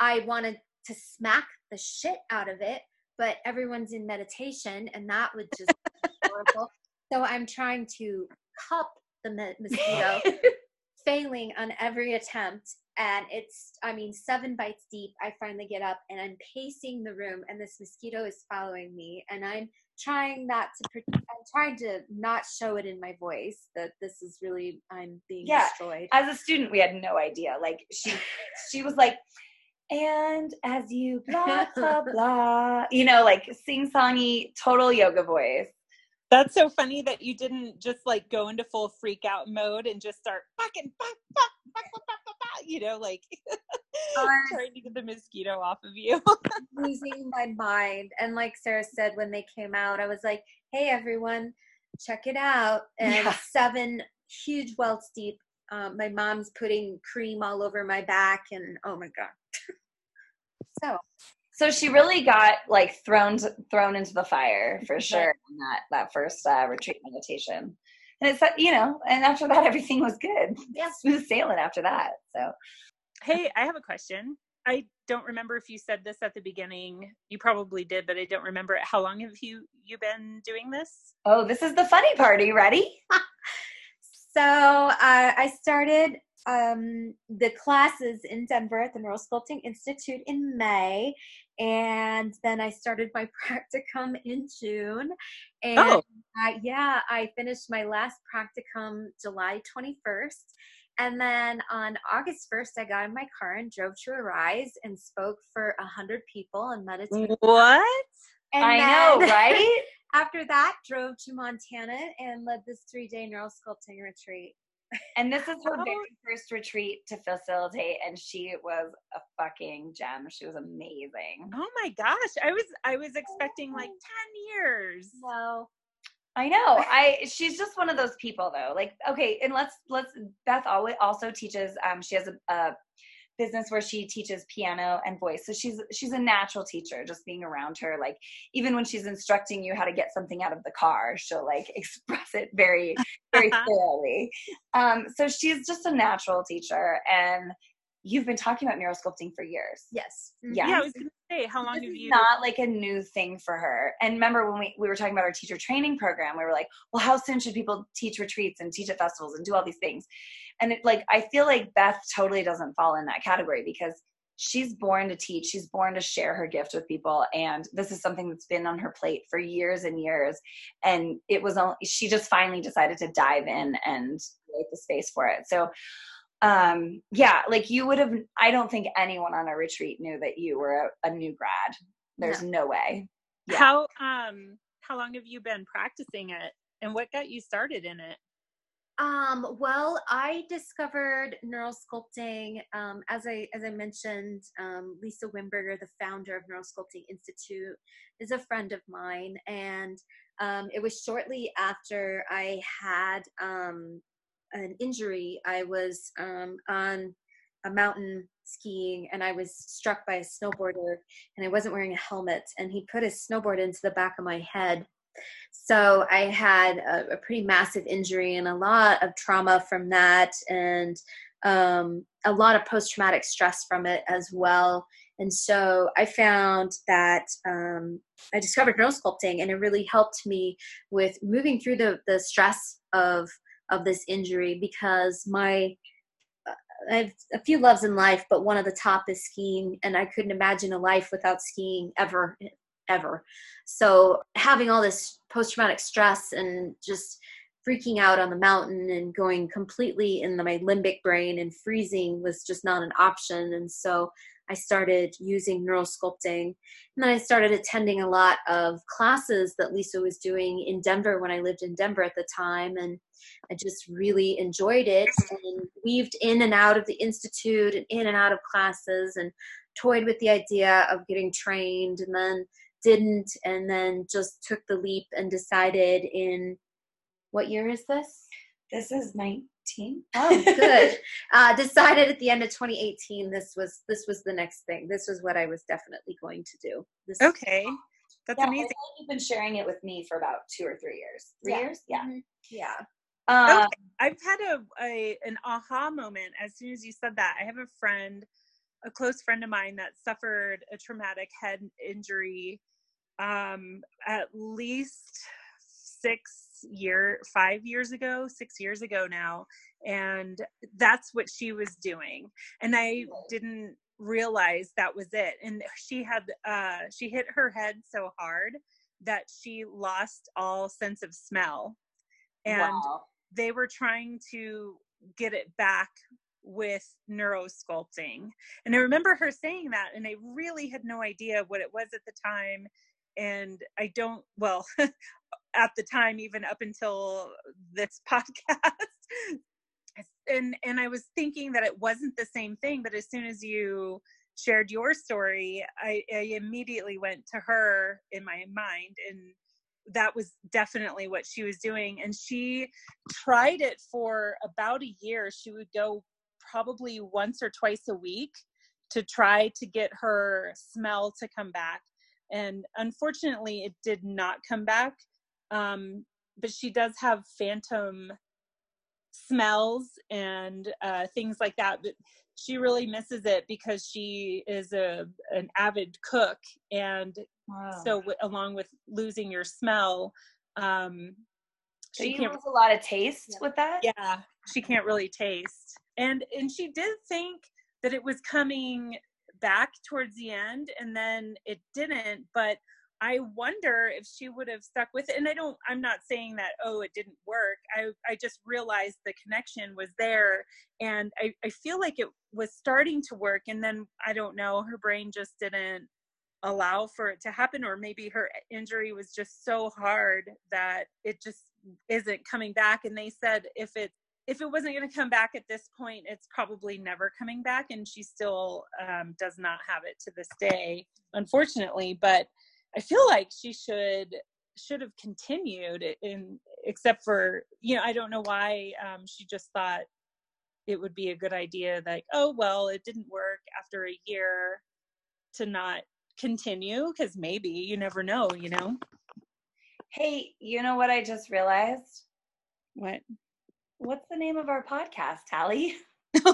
I wanted to smack the shit out of it, but everyone's in meditation, and that would just be horrible. So I'm trying to cup the mo- mosquito, failing on every attempt. And it's, I mean, seven bites deep. I finally get up and I'm pacing the room, and this mosquito is following me. And I'm trying not to, pre- I'm trying to not show it in my voice that this is really, I'm being Yeah. destroyed. as a student we had no idea like she she was like and as you blah blah blah you know like sing songy total yoga voice That's so funny that you didn't just like go into full freak out mode and just start fucking fuck fuck fuck fuck fuck, fuck, fuck, you know, like was- trying to get the mosquito off of you. losing my mind. And like Sarah said, when they came out, I was like, hey, everyone, check it out. And Yeah. seven huge welts deep. Um, my mom's putting cream all over my back, and oh my God. so, so she really got like thrown thrown into the fire for sure in that that first uh, retreat meditation and it's you know and after that everything was good yeah. smooth sailing after that so hey, I have a question. I don't remember if you said this at the beginning. You probably did, but I don't remember it. How long have you you been doing this? oh this is the funny part are you ready So uh, I started um, the classes in Denver at the Neurosculpting Institute in May, and then I started my practicum in June. And Oh. I, yeah, I finished my last practicum July 21st. And then on August 1st, I got in my car and drove to Arise and spoke for a hundred people and meditated. What? And i know right After that, drove to Montana and led this three-day neurosculpting retreat. And this is her very first retreat to facilitate, and she was a fucking gem. She was amazing. Oh my gosh. I was I was expecting like 10 years. No, I know. I she's just one of those people though. Like, okay, and let's let's Beth always also teaches. Um, she has a, a business where she teaches piano and voice. So she's she's a natural teacher. Just being around her, like even when she's instructing you how to get something out of the car, she'll like express it very very thoroughly. Um, so she's just a natural teacher, and you've been talking about neurosculpting for years. Yes. Mm-hmm. Yeah. Yeah, I was gonna say, how long this have is you? not like a new thing for her. And remember when we, we were talking about our teacher training program, we were like, well, how soon should people teach retreats and teach at festivals and do all these things? And it like I feel like Beth totally doesn't fall in that category because she's born to teach, she's born to share her gift with people. And this is something that's been on her plate for years and years. And it was only she just finally decided to dive in and create the space for it. So um yeah like you would have i don't think anyone on a retreat knew that you were a, a new grad there's no, way yeah. How um how long have you been practicing it, and what got you started in it? Um, well, I discovered neurosculpting um, as I as I mentioned. Um, Lisa Wimberger, the founder of Neurosculpting Institute, is a friend of mine, and um, it was shortly after I had um, an injury. I was um, on a mountain skiing, and I was struck by a snowboarder, and I wasn't wearing a helmet, and he put his snowboard into the back of my head so I had a, a, pretty massive injury and a lot of trauma from that, and um, a lot of post traumatic stress from it as well. And so I found that um, I discovered neurosculpting, and it really helped me with moving through the the stress of of this injury because my uh, I have a few loves in life, but one of the top is skiing, and I couldn't imagine a life without skiing ever ever. So having all this post traumatic stress and just freaking out on the mountain and going completely in the, my limbic brain and freezing was just not an option. And so I started using neurosculpting. And then I started attending a lot of classes that Lisa was doing in Denver when I lived in Denver at the time. And I just really enjoyed it and weaved in and out of the Institute and in and out of classes and toyed with the idea of getting trained and then didn't and then just took the leap and decided in what year is this? This is 19. Oh, good. uh, decided at the end of 2018 this was this was the next thing. This was what I was definitely going to do. This Okay. That's yeah, amazing. You've been sharing it with me for about two or three years. Three Yeah. years? Yeah. Mhm. Yeah. Um, Okay. I've had a, a an aha moment as soon as you said that. I have a friend, a close friend of mine that suffered a traumatic head injury um at least six year five years ago six years ago now and that's what she was doing and i didn't realize that was it and she had uh she hit her head so hard that she lost all sense of smell and wow. they were trying to get it back with neurosculpting. And I remember her saying that, and I really had no idea what it was at the time. And I don't, well, at the time, even up until this podcast. And and I was thinking that it wasn't the same thing, but as soon as you shared your story, I, I immediately went to her in my mind and that was definitely what she was doing. And she tried it for about a year. She would go probably once or twice a week to try to get her smell to come back. And unfortunately it did not come back um, but she does have phantom smells and uh, things like that but she really misses it because she is a an avid cook and Wow. so w- along with losing your smell um So she can't lose a lot of taste Yeah. with that? yeah she can't really taste and and she did think that it was coming back towards the end and then it didn't but i wonder if she would have stuck with it. And i don't i'm not saying that oh it didn't work. I i just realized the connection was there. And i i feel like it was starting to work. And then i don't know her brain just didn't allow for it to happen. Or maybe her injury was just so hard that it just isn't coming back. And they said if it if it wasn't going to come back at this point it's probably never coming back. And she still um, does not have it to this day unfortunately. But i feel like she should should have continued in except for you know i don't know why um, she just thought it would be a good idea like oh well it didn't work after a year to not continue because maybe you never know you know Hey, you know what I just realized? what What's the name of our podcast, Tally?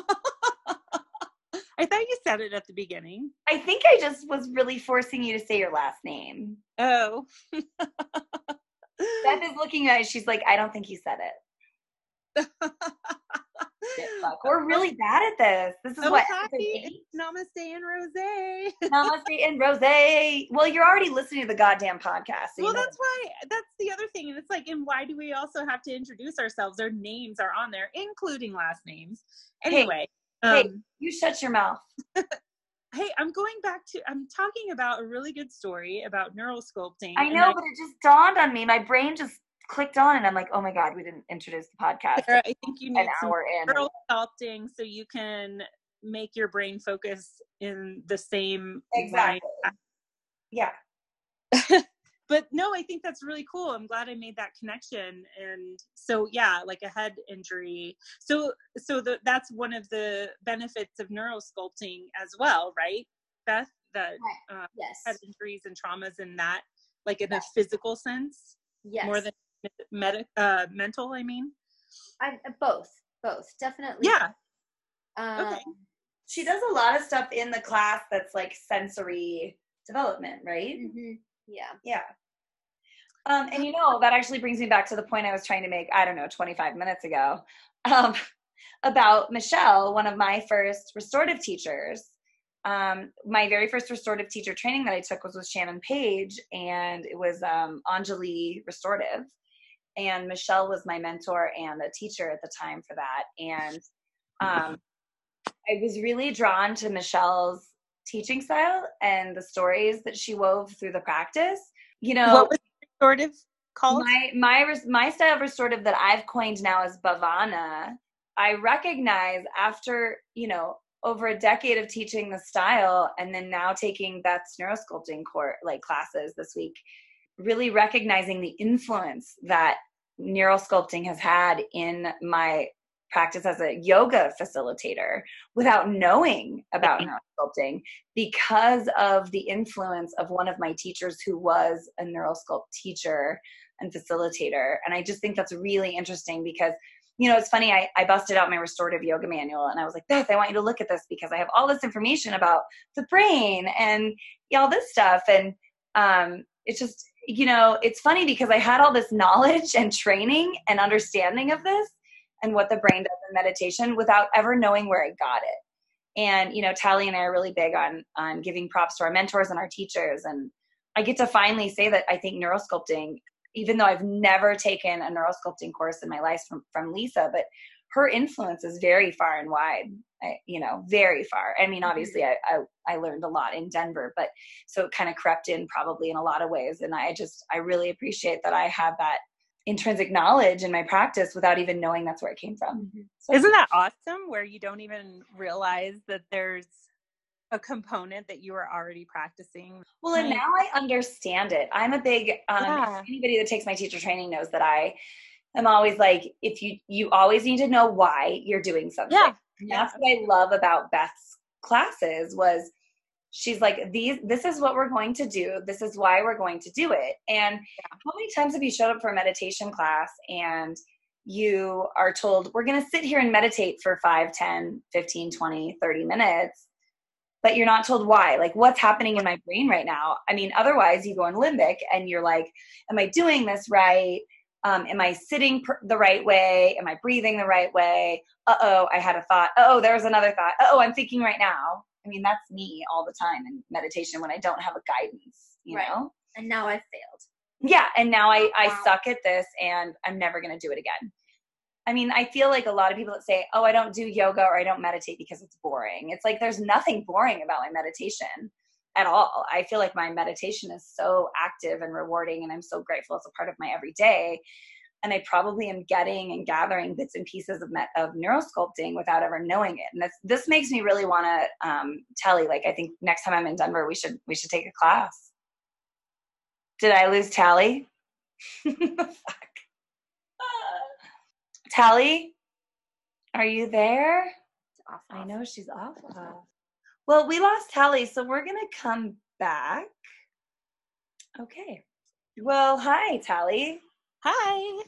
i thought you said it at the beginning I think I just was really forcing you to say your last name. oh Beth is looking at it. She's like, I don't think you said it. We're really bad at this. This is Oh, what eight? namaste and rose Namaste and Rose. Well, you're already listening to the goddamn podcast. So well that's why that's the other thing and it's like and why do we also have to introduce ourselves our names are on there including last names Hey, anyway hey. um, you shut your mouth. hey i'm going back to i'm talking about a really good story about neurosculpting I know, but it just dawned on me. My brain just clicked on, and I'm like, oh my god, we didn't introduce the podcast. Sarah, i think you An need some hour in. neural sculpting so you can make your brain focus in the same line. Exactly. Yeah. but no i think that's really cool i'm glad i made that connection and so yeah like a head injury so so the, that's one of the benefits of neurosculpting as well right beth that uh, Yes. head injuries and traumas in that like in a physical sense Yes. more than med- uh, mental i mean I, both. Both. Definitely. yeah Um, okay. She does a lot of stuff in the class that's like sensory development, right? mhm, Yeah. Yeah. Um, and you know, that actually brings me back to the point I was trying to make, I don't know, 25 minutes ago, um, about Michelle, one of my first restorative teachers. Um, my very first restorative teacher training that I took was with Shannon Page, and it was um, Anjali Restorative. And Michelle was my mentor and a teacher at the time for that. And um, I was really drawn to Michelle's teaching style and the stories that she wove through the practice. You know, what was restorative called my my my style of restorative that I've coined now is Bhavana. I recognize after you know over a decade of teaching the style, and then now taking Beth's neurosculpting core like classes this week, really recognizing the influence that neurosculpting has had in my practice as a yoga facilitator without knowing about neurosculpting because of the influence of one of my teachers who was a neurosculpt teacher and facilitator. And I just think that's really interesting because, you know, it's funny, I, I busted out my restorative yoga manual and I was like, Beth, I want you to look at this because I have all this information about the brain and all this stuff. And um, it's just, you know, it's funny because I had all this knowledge and training and understanding of this and what the brain does in meditation without ever knowing where I got it. And you know, Tally and I are really big on on giving props to our mentors and our teachers. And I get to finally say that I think neurosculpting, even though I've never taken a neurosculpting course in my life from from Lisa, but her influence is very far and wide. I, you know, very far. I mean, mm-hmm. obviously, I, I I learned a lot in Denver, but so it kind of crept in probably in a lot of ways. And I just I really appreciate that I have that intrinsic knowledge in my practice without even knowing that's where it came from. So Isn't that awesome where you don't even realize that there's a component that you are already practicing? well, and now I understand it. I'm a big um, Yeah. anybody that takes my teacher training knows that I am always like, if you you always need to know why you're doing something. Yeah. And that's what I love about Beth's classes was she's like these this is what we're going to do. This is why we're going to do it. And how many times have you showed up for a meditation class and you are told we're going to sit here and meditate for 5 10 15 20 30 minutes but you're not told why? Like what's happening in my brain right now? I mean otherwise you go in limbic and you're like am i doing this right? Um, am i sitting pr- the right way? Am i breathing the right way? Uh-oh i had a thought. Oh there's another thought. Oh i'm thinking right now i mean that's me all the time in meditation when i don't have a guidance you Right. know And now I've failed. yeah and now i oh, i Wow. suck at this and i'm never going to do it again i mean i feel like a lot of people that say oh i don't do yoga or i don't meditate because it's boring it's like there's nothing boring about my meditation at all i feel like my meditation is so active and rewarding and i'm so grateful it's a part of my everyday and i probably am getting and gathering bits and pieces of, of neurosculpting without ever knowing it and this this makes me really want to um, tell you like i think next time i'm in denver we should we should take a class did I lose Tally? Fuck. Tally? Are you there? Off, I know she's off. off. Well, we lost Tally, so we're gonna come back. Okay. Well, hi, Tally. Hi.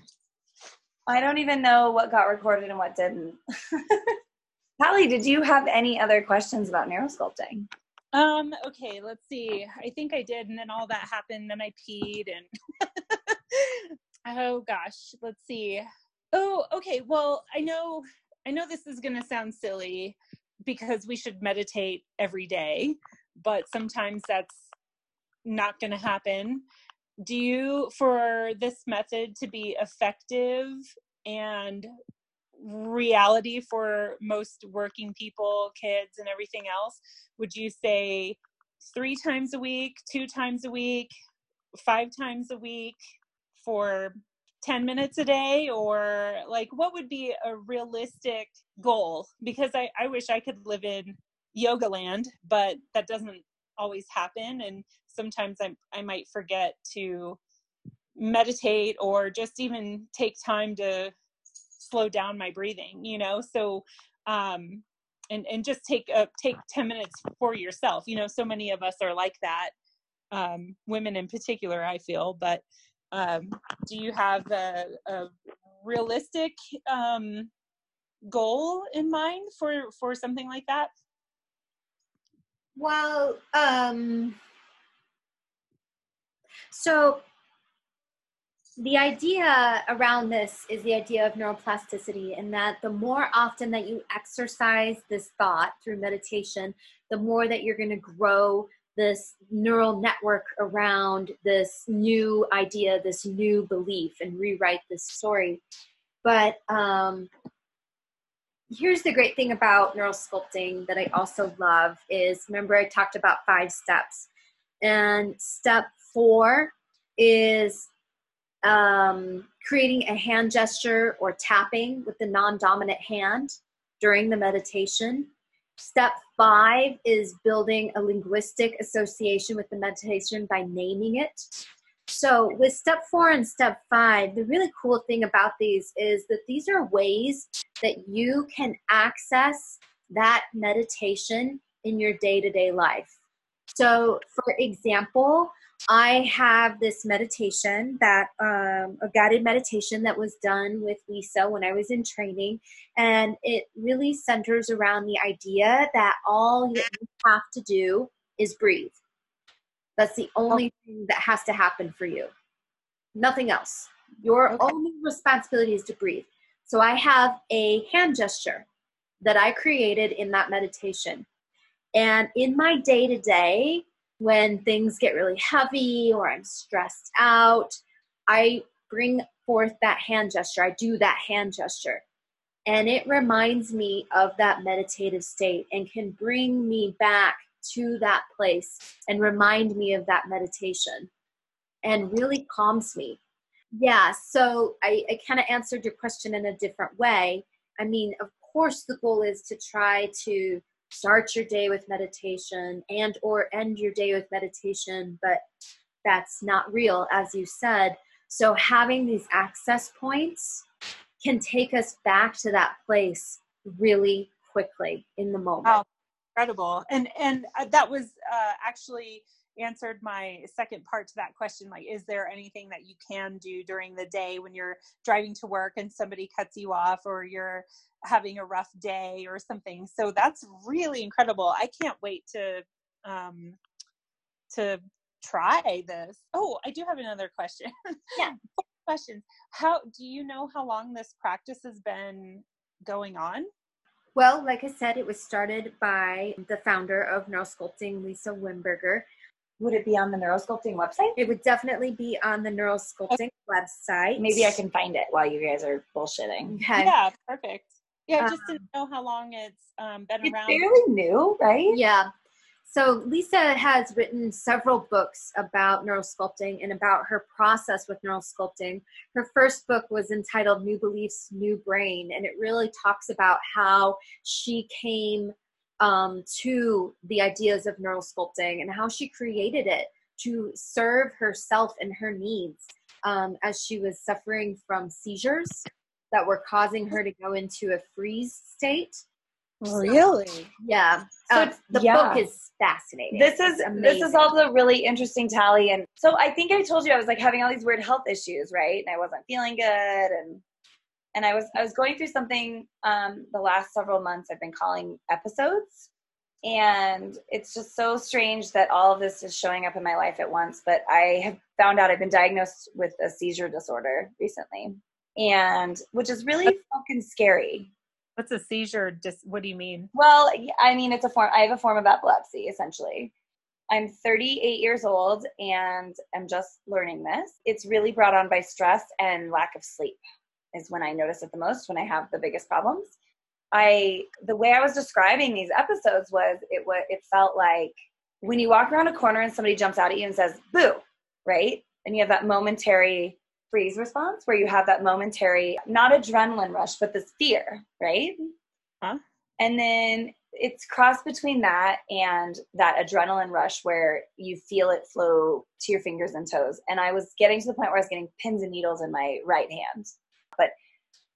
I don't even know what got recorded and what didn't. Tally, did you have any other questions about neurosculpting? Um, okay, let's see. I think I did, and then all that happened, then I peed and oh gosh, let's see. Oh, okay. Well, I know I know this is gonna sound silly because we should meditate every day, but sometimes that's not gonna happen. Do you for this method to be effective and reality for most working people, kids, and everything else, would you say three times a week, two times a week, five times a week for 10 minutes a day? Or like what would be a realistic goal? Because I, I wish I could live in yoga land, but that doesn't always happen. And sometimes I, I might forget to meditate or just even take time to slow down my breathing you know? So um and and just take a take 10 minutes for yourself you know? So many of us are like that um women in particular i feel but um do you have a, a realistic um goal in mind for for something like that? Well, um, so the idea around this is the idea of neuroplasticity, and that the more often that you exercise this thought through meditation, the more that you're going to grow this neural network around this new idea, this new belief, and rewrite this story. But um, here's the great thing about neurosculpting that I also love is remember I talked about five steps, and step four is um, creating a hand gesture or tapping with the non-dominant hand during the meditation. Step five is building a linguistic association with the meditation by naming it. So, with step four and step five, the really cool thing about these is that these are ways that you can access that meditation in your day to day life. So, for example, I have this meditation that um, a guided meditation that was done with Lisa when I was in training, and it really centers around the idea that all you have to do is breathe. That's the only thing that has to happen for you. Nothing else. Your Okay. only responsibility is to breathe. So I have a hand gesture that I created in that meditation. And in my day to day, when things get really heavy or I'm stressed out, I bring forth that hand gesture. I do that hand gesture. And it reminds me of that meditative state and can bring me back to that place and remind me of that meditation and really calms me. Yeah, so I, I kind of answered your question in a different way. I mean, of course, the goal is to try to start your day with meditation and or end your day with meditation but that's not real as you said so having these access points can take us back to that place really quickly in the moment Wow. incredible and and uh, that was uh, actually answered my second part to that question like is there anything that you can do during the day when you're driving to work and somebody cuts you off or you're having a rough day or something? So that's really incredible. I can't wait to um to try this. Oh i do have another question. Yeah. questions how do you know how long this practice has been going on? Well like i said it was started by the founder of neurosculpting lisa wimberger Would it be on the neurosculpting website? it would definitely be on the neurosculpting website Maybe I can find it while you guys are bullshitting. okay yeah perfect yeah just to Um, know how long it's um, been It's around fairly new, right? Yeah. So Lisa has written several books about neurosculpting and about her process with neurosculpting. Her first book was entitled New Beliefs, New Brain, and it really talks about how she came um, to the ideas of neurosculpting and how she created it to serve herself and her needs um, as she was suffering from seizures that were causing her to go into a freeze state. Really? So, yeah. So um, the yeah. book is fascinating. This is this is also really interesting, Tally. And so I think I told you I was like having all these weird health issues, right? And I wasn't feeling good, and and I was I was going through something um, the last several months. I've been calling episodes, and it's just so strange that all of this is showing up in my life at once. But I have found out I've been diagnosed with a seizure disorder recently, and which is really fucking scary. What's a seizure? Dis- what do you mean? Well, I mean it's a form. I have a form of epilepsy, essentially. I'm 38 years old and I'm just learning this. It's really brought on by stress and lack of sleep is when I notice it the most, when I have the biggest problems. I the way I was describing these episodes was it was it felt like when you walk around a corner and somebody jumps out at you and says boo, right? And you have that momentary freeze response where you have that momentary not adrenaline rush but this fear, right? Huh? And then it's crossed between that and that adrenaline rush where you feel it flow to your fingers and toes. And I was getting to the point where I was getting pins and needles in my right hand.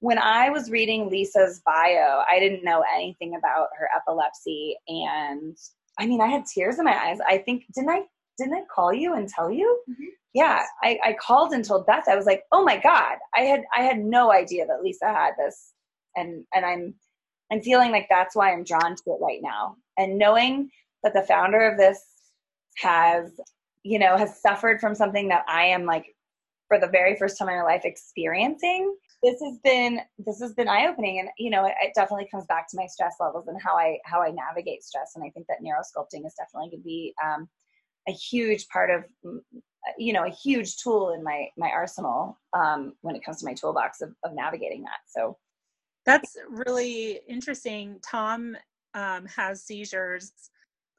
When I was reading Lisa's bio, I didn't know anything about her epilepsy. And I mean, I had tears in my eyes. I think, didn't I? Didn't I call you and tell you? Mm-hmm. Yeah, I, I called and told Beth. I was like, "Oh my god!" I had I had no idea that Lisa had this, and and I'm I'm feeling like that's why I'm drawn to it right now. And knowing that the founder of this has, you know, has suffered from something that I am like for the very first time in my life experiencing this has been this has been eye opening, and you know, it, it, definitely comes back to my stress levels and how I how I navigate stress. And I think that neurosculpting is definitely going to be um, a huge part of mm, you know a huge tool in my my arsenal um, when it comes to my toolbox of, of navigating that. So that's really interesting. Tom um, has seizures.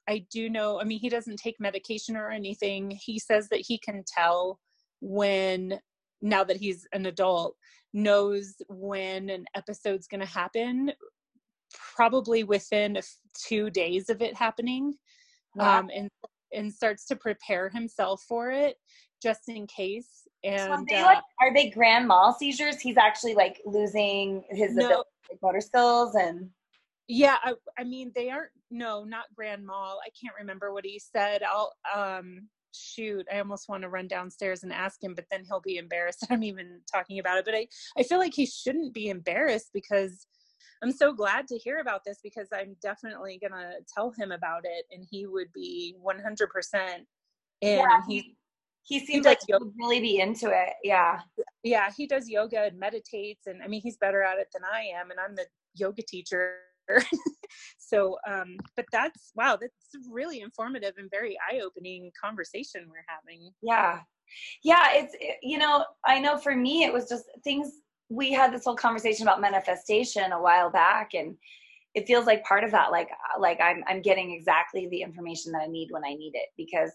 I do know, I mean, he doesn't take medication or anything. He says that he can tell when, now that he's an adult, knows when an episode's going to happen probably within two days of it happening wow. um, and and starts to prepare himself for it just in case and so they, uh, like, are they grand mal seizures? He's actually like losing his no, ability, motor skills and yeah I, I mean they aren't no not grand mal. I can't remember what he said. I'll um shoot, I almost want to run downstairs and ask him, but then he'll be embarrassed I'm even talking about it. But I, I feel like he shouldn't be embarrassed because I'm so glad to hear about this because I'm definitely gonna tell him about it and he would be 100 percent in. Yeah, he he seemed he like he would really be into it. Yeah, yeah, he does yoga and meditates, and I mean he's better at it than I am, and I'm the yoga teacher so um but that's wow that's really informative and very eye-opening conversation we're having. Yeah. Yeah it's you know i know for me it was just things we had this whole conversation about manifestation a while back and it feels like part of that like like i'm i'm getting exactly the information that i need when i need it because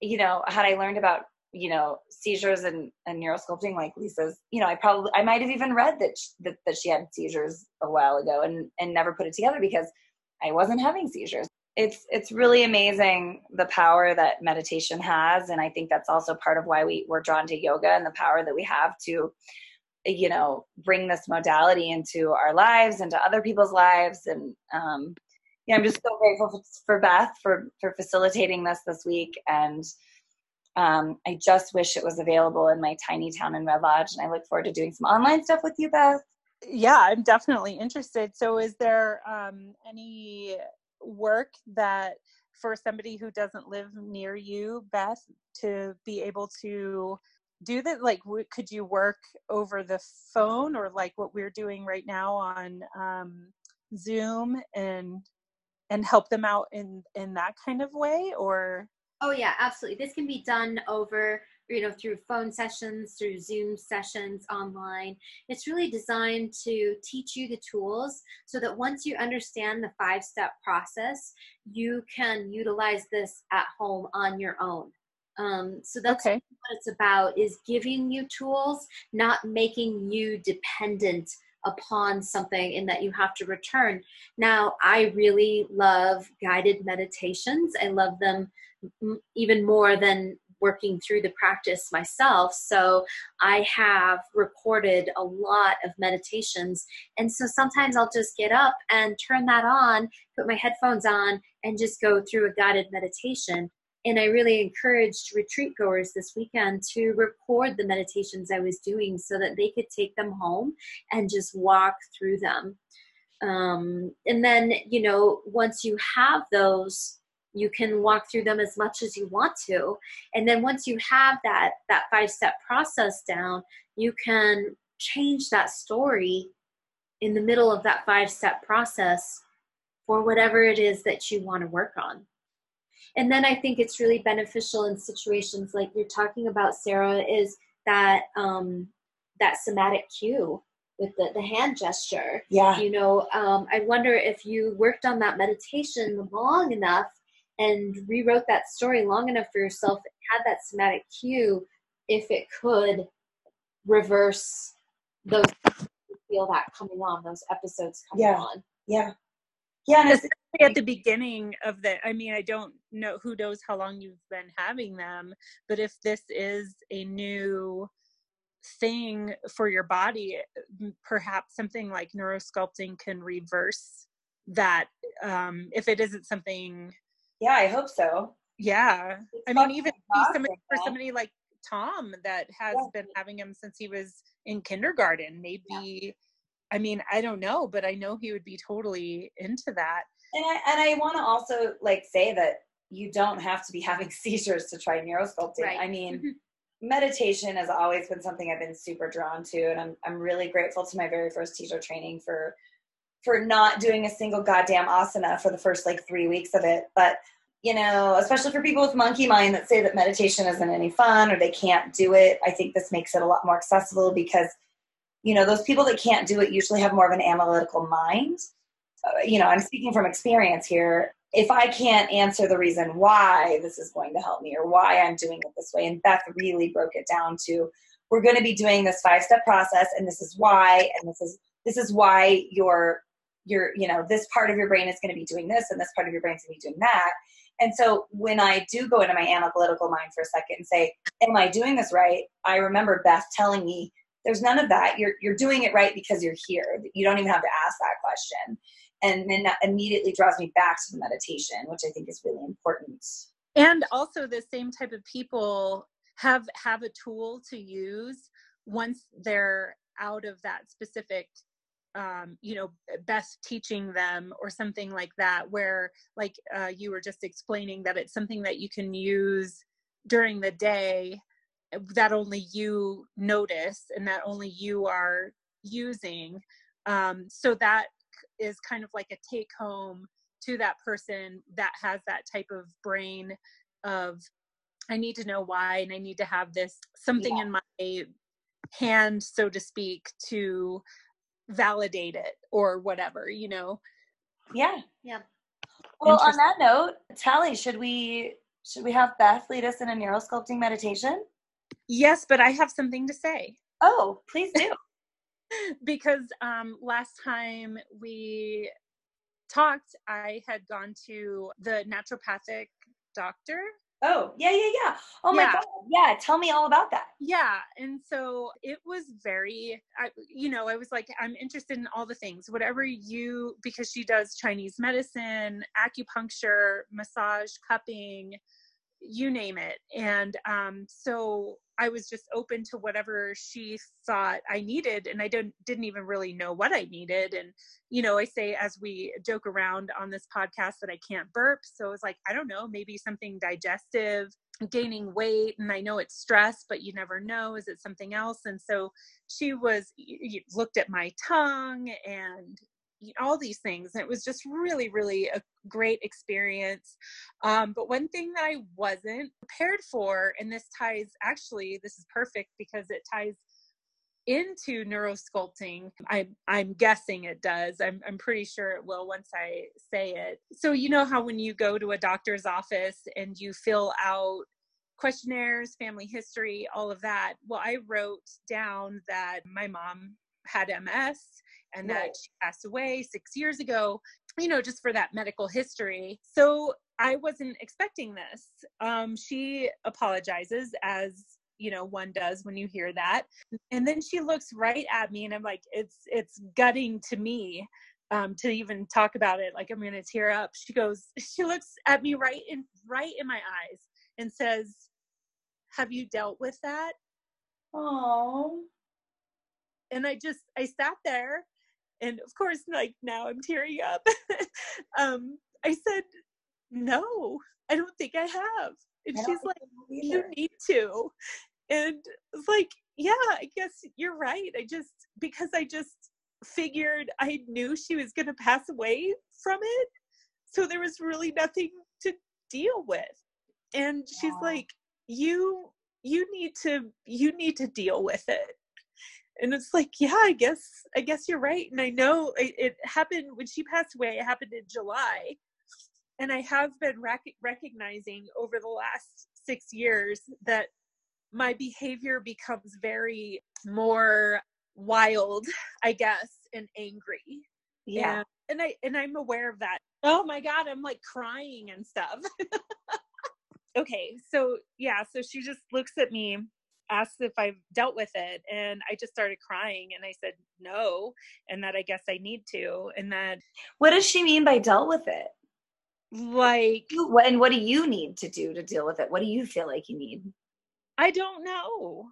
you know had i learned about you know seizures and, and neurosculpting like lisa's you know i probably i might have even read that she, that, that she had seizures a while ago and and never put it together because i wasn't having seizures. It's it's really amazing the power that meditation has. And i think that's also part of why we we're drawn to yoga and the power that we have to you know bring this modality into our lives and to other people's lives. And um yeah i'm just so grateful for, for beth for for facilitating this this week. And um, I just wish it was available in my tiny town in Red Lodge, and I look forward to doing some online stuff with you, Beth. Yeah, I'm definitely interested. So, is there um, any work that for somebody who doesn't live near you, Beth, to be able to do that? Like, w- could you work over the phone, or like what we're doing right now on um, Zoom, and and help them out in in that kind of way, or Oh yeah, absolutely. This can be done over, you know, through phone sessions, through Zoom sessions online. It's really designed to teach you the tools so that once you understand the five-step process, you can utilize this at home on your own. Um, so that's okay. what it's about is giving you tools, not making you dependent upon something and that you have to return. Now, I really love guided meditations. I love them even more than working through the practice myself. So I have recorded a lot of meditations. And so sometimes I'll just get up and turn that on, put my headphones on, and just go through a guided meditation. And I really encouraged retreat goers this weekend to record the meditations I was doing so that they could take them home and just walk through them. Um, and then, you know, once you have those, you can walk through them as much as you want to and then once you have that that five step process down you can change that story in the middle of that five step process for whatever it is that you want to work on and then i think it's really beneficial in situations like you're talking about sarah is that um that somatic cue with the, the hand gesture. Yeah. You know um, i wonder if you worked on that meditation long enough and rewrote that story long enough for yourself had that somatic cue if it could reverse those feel that coming on those episodes coming yeah. on. Yeah yeah especially at the beginning of the i mean i don't know who knows how long you've been having them but if this is a new thing for your body perhaps something like neurosculpting can reverse that um, if it isn't something yeah, I hope so. Yeah. It's I mean, even somebody, for somebody like Tom that has Yeah. been having him since he was in kindergarten, maybe, I mean, I don't know, but I know he would be totally into that. And I and I want to also like say that you don't have to be having seizures to try neurosculpting. Right. I mean, Mhm. meditation has always been something I've been super drawn to, and I'm I'm really grateful to my very first teacher training for for not doing a single goddamn asana for the first like three weeks of it. But you know, especially for people with monkey mind that say that meditation isn't any fun or they can't do it, I think this makes it a lot more accessible because you know those people that can't do it usually have more of an analytical mind. Uh, you know, I'm speaking from experience here. If I can't answer the reason why this is going to help me or why I'm doing it this way, and Beth really broke it down to, we're going to be doing this five step process, and this is why, and this is this is why your your you know this part of your brain is going to be doing this, and this part of your brain is going to be doing that. And so when I do go into my analytical mind for a second and say, "Am I doing this right?" I remember Beth telling me, "There's none of that. You're you're doing it right because you're here. You don't even have to ask that question." And then that immediately draws me back to the meditation, which I think is really important. and also the same type of people have have a tool to use once they're out of that specific um, you know best teaching them or something like that where like uh, you were just explaining that it's something that you can use during the day that only you notice and that only you are using um, so that is kind of like a take home to that person that has that type of brain of I need to know why and I need to have this something in my hand, so to speak, to validate it or whatever, you know. Yeah. Yeah. Well, on that note, Tally, should we should we have Beth lead us in a neurosculpting meditation? Yes, but I have something to say Oh, please do. because um, last time we talked, I had gone to the naturopathic doctor oh, yeah, yeah, yeah. Oh my Yeah. god. Yeah, tell me all about that. yeah and so it was very I, you know i was like i'm interested in all the things whatever you because she does chinese medicine acupuncture massage cupping you name it. And um, so i was just open to whatever she thought i needed and i didn't didn't even really know what i needed. And you know i say as we joke around on this podcast that i can't burp so it's like i don't know maybe something digestive gaining weight and i know it's stress but you never know is it something else? And so she was y- y- looked at my tongue and all these things and it was just really really a great experience. Um, but one thing that i wasn't prepared for and this ties actually this is perfect because it ties into neurosculpting. I'm i'm guessing it does. I'm i'm pretty sure it will once i say it. So you know how when you go to a doctor's office and you fill out questionnaires family history all of that? Well i wrote down that my mom had ms and that she passed away 6 years ago you know just for that medical history. So I wasn't expecting this. Um, she apologizes as you know one does when you hear that. And then she looks right at me and i'm like it's it's gutting to me um, to even talk about it. Like i'm gonna tear up. She goes she looks at me right in right in my eyes and says have you dealt with that? Oh. and i just i sat there and of course like now i'm tearing up. Um i said no i don't think i have. And she's like you need to. And it's like yeah i guess you're right. I just because i just figured i knew she was going to pass away from it so there was really nothing to deal with. And she's Wow. like you you need to you need to deal with it and it's like yeah i guess i guess you're right and i know it, it happened when she passed away it happened in july and i have been rec- recognizing over the last six years that my behavior becomes very more wild i guess and angry. Yeah. and, and i and i'm aware of that. Oh my god i'm like crying and stuff. Okay so yeah so she just looks at me asks if i've dealt with it and i just started crying and i said no and that i guess i need to and that What does she mean by dealt with it? like And what do you need to do to deal with it? What do you feel like you need? i don't know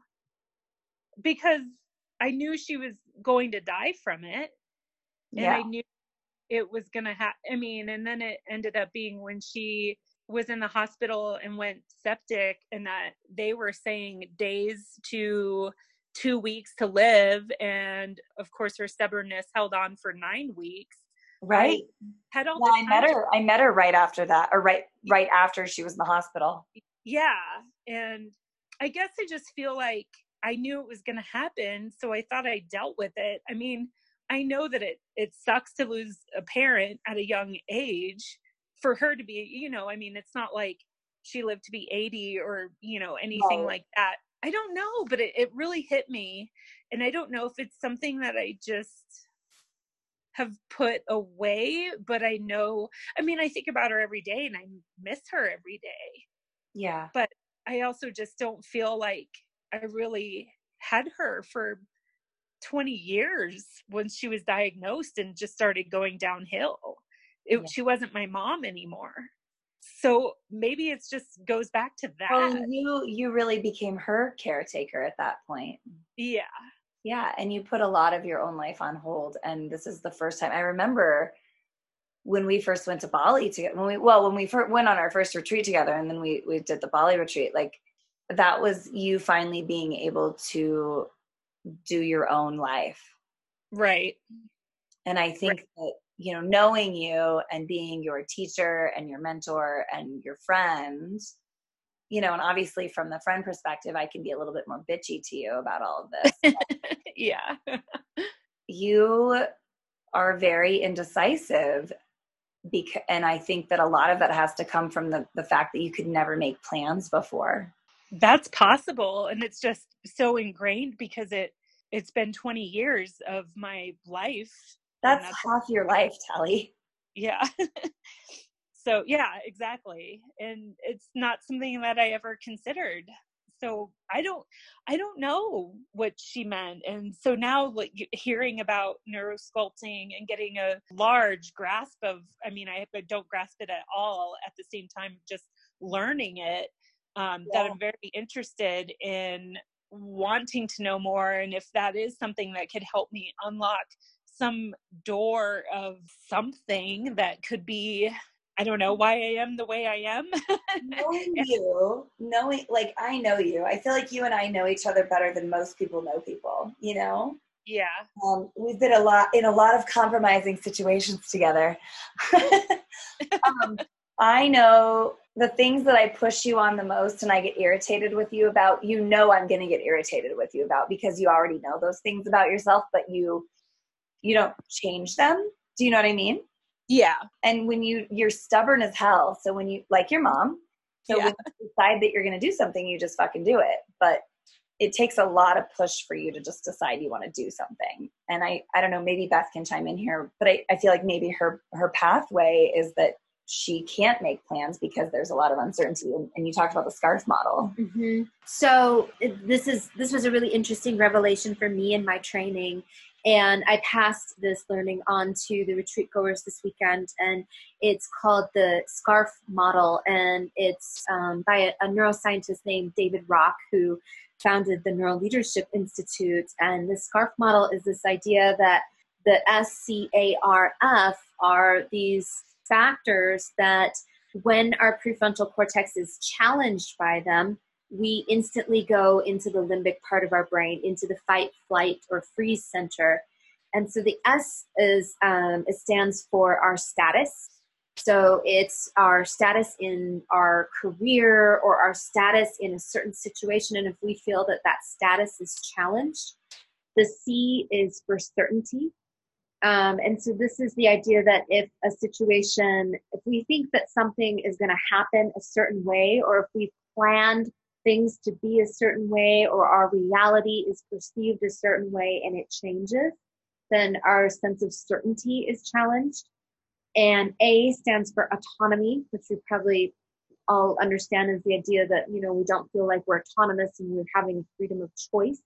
because i knew she was going to die from it and Yeah. I knew it was gonna happen. I mean, and then it ended up being when she was in the hospital and went septic, and that they were saying days to two weeks to live, and of course her stubbornness held on for nine weeks. Right. Had all the I met her. I met her right after that, or right right after she was in the hospital. yeah, and I guess I just feel like I knew it was gonna happen, so I thought I dealt with it. I mean, I know that it it sucks to lose a parent at a young age. For her to be, you know, I mean, it's not like she lived to be 80 or, you know, anything Right. like that. I don't know, but it, it really hit me. And I don't know if it's something that I just have put away, but I know, I mean, I think about her every day and I miss her every day. Yeah. But I also just don't feel like I really had her for 20 years when she was diagnosed and just started going downhill. It, Yeah. She wasn't my mom anymore. So maybe it's just goes back to that. Well, you you really became her caretaker at that point. yeah. Yeah, and you put a lot of your own life on hold. And this is the first time I remember when we first went to Bali together. When we well, when we first went on our first retreat together, and then we we did the Bali retreat. Like that was you finally being able to do your own life. Right. And I think that you know, knowing you and being your teacher and your mentor and your friend, you know, and obviously from the friend perspective, I can be a little bit more bitchy to you about all of this. yeah. you are very indecisive because and i think that a lot of that has to come from the, the fact that you could never make plans before That's possible. And it's just so ingrained because it it's been 20 years of my life. And that's half your life tally yeah. So yeah exactly. And it's not something that i ever considered. So i don't i don't know what she meant. And so now like hearing about neurosculpting and getting a large grasp of i mean i don't grasp it at all at the same time just learning it um, that i'm very interested in wanting to know more. And if that is something that could help me unlock some door of something that could be I don't know why I am the way I am. knowing you knowing like i know you i feel like you and i know each other better than most people know people you know yeah. um, we've been a lot in a lot of compromising situations together um, i know the things that i push you on the most and i get irritated with you about you know i'm going to get irritated with you about because you already know those things about yourself but you you don't change them do you know what i mean Yeah. and when you you're stubborn as hell so when you like your mom so Yeah. when you decide that you're going to do something you just fucking do it but it takes a lot of push for you to just decide you want to do something and i i don't know maybe beth can chime in here but i, I feel like maybe her her pathway is that she can't make plans because there's a lot of uncertainty. And, and you talked about the scarf model. Mm-hmm. So this is this was a really interesting revelation for me in my training, and I passed this learning on to the retreat goers this weekend. And it's called the scarf model, and it's um, by a, a neuroscientist named David Rock who founded the Neuro Leadership Institute. And the scarf model is this idea that the SCARF are these factors that when our prefrontal cortex is challenged by them, we instantly go into the limbic part of our brain, into the fight, flight, or freeze center. And so the S is um, it stands for our status. So it's our status in our career or our status in a certain situation. And if we feel that that status is challenged, the C is for certainty. Um, and so this is the idea that if a situation, if we think that something is going to happen a certain way, or if we've planned things to be a certain way, or our reality is perceived a certain way and it changes, then our sense of certainty is challenged. And A stands for autonomy, which we probably all understand is the idea that, you know, we don't feel like we're autonomous and we're having freedom of choice.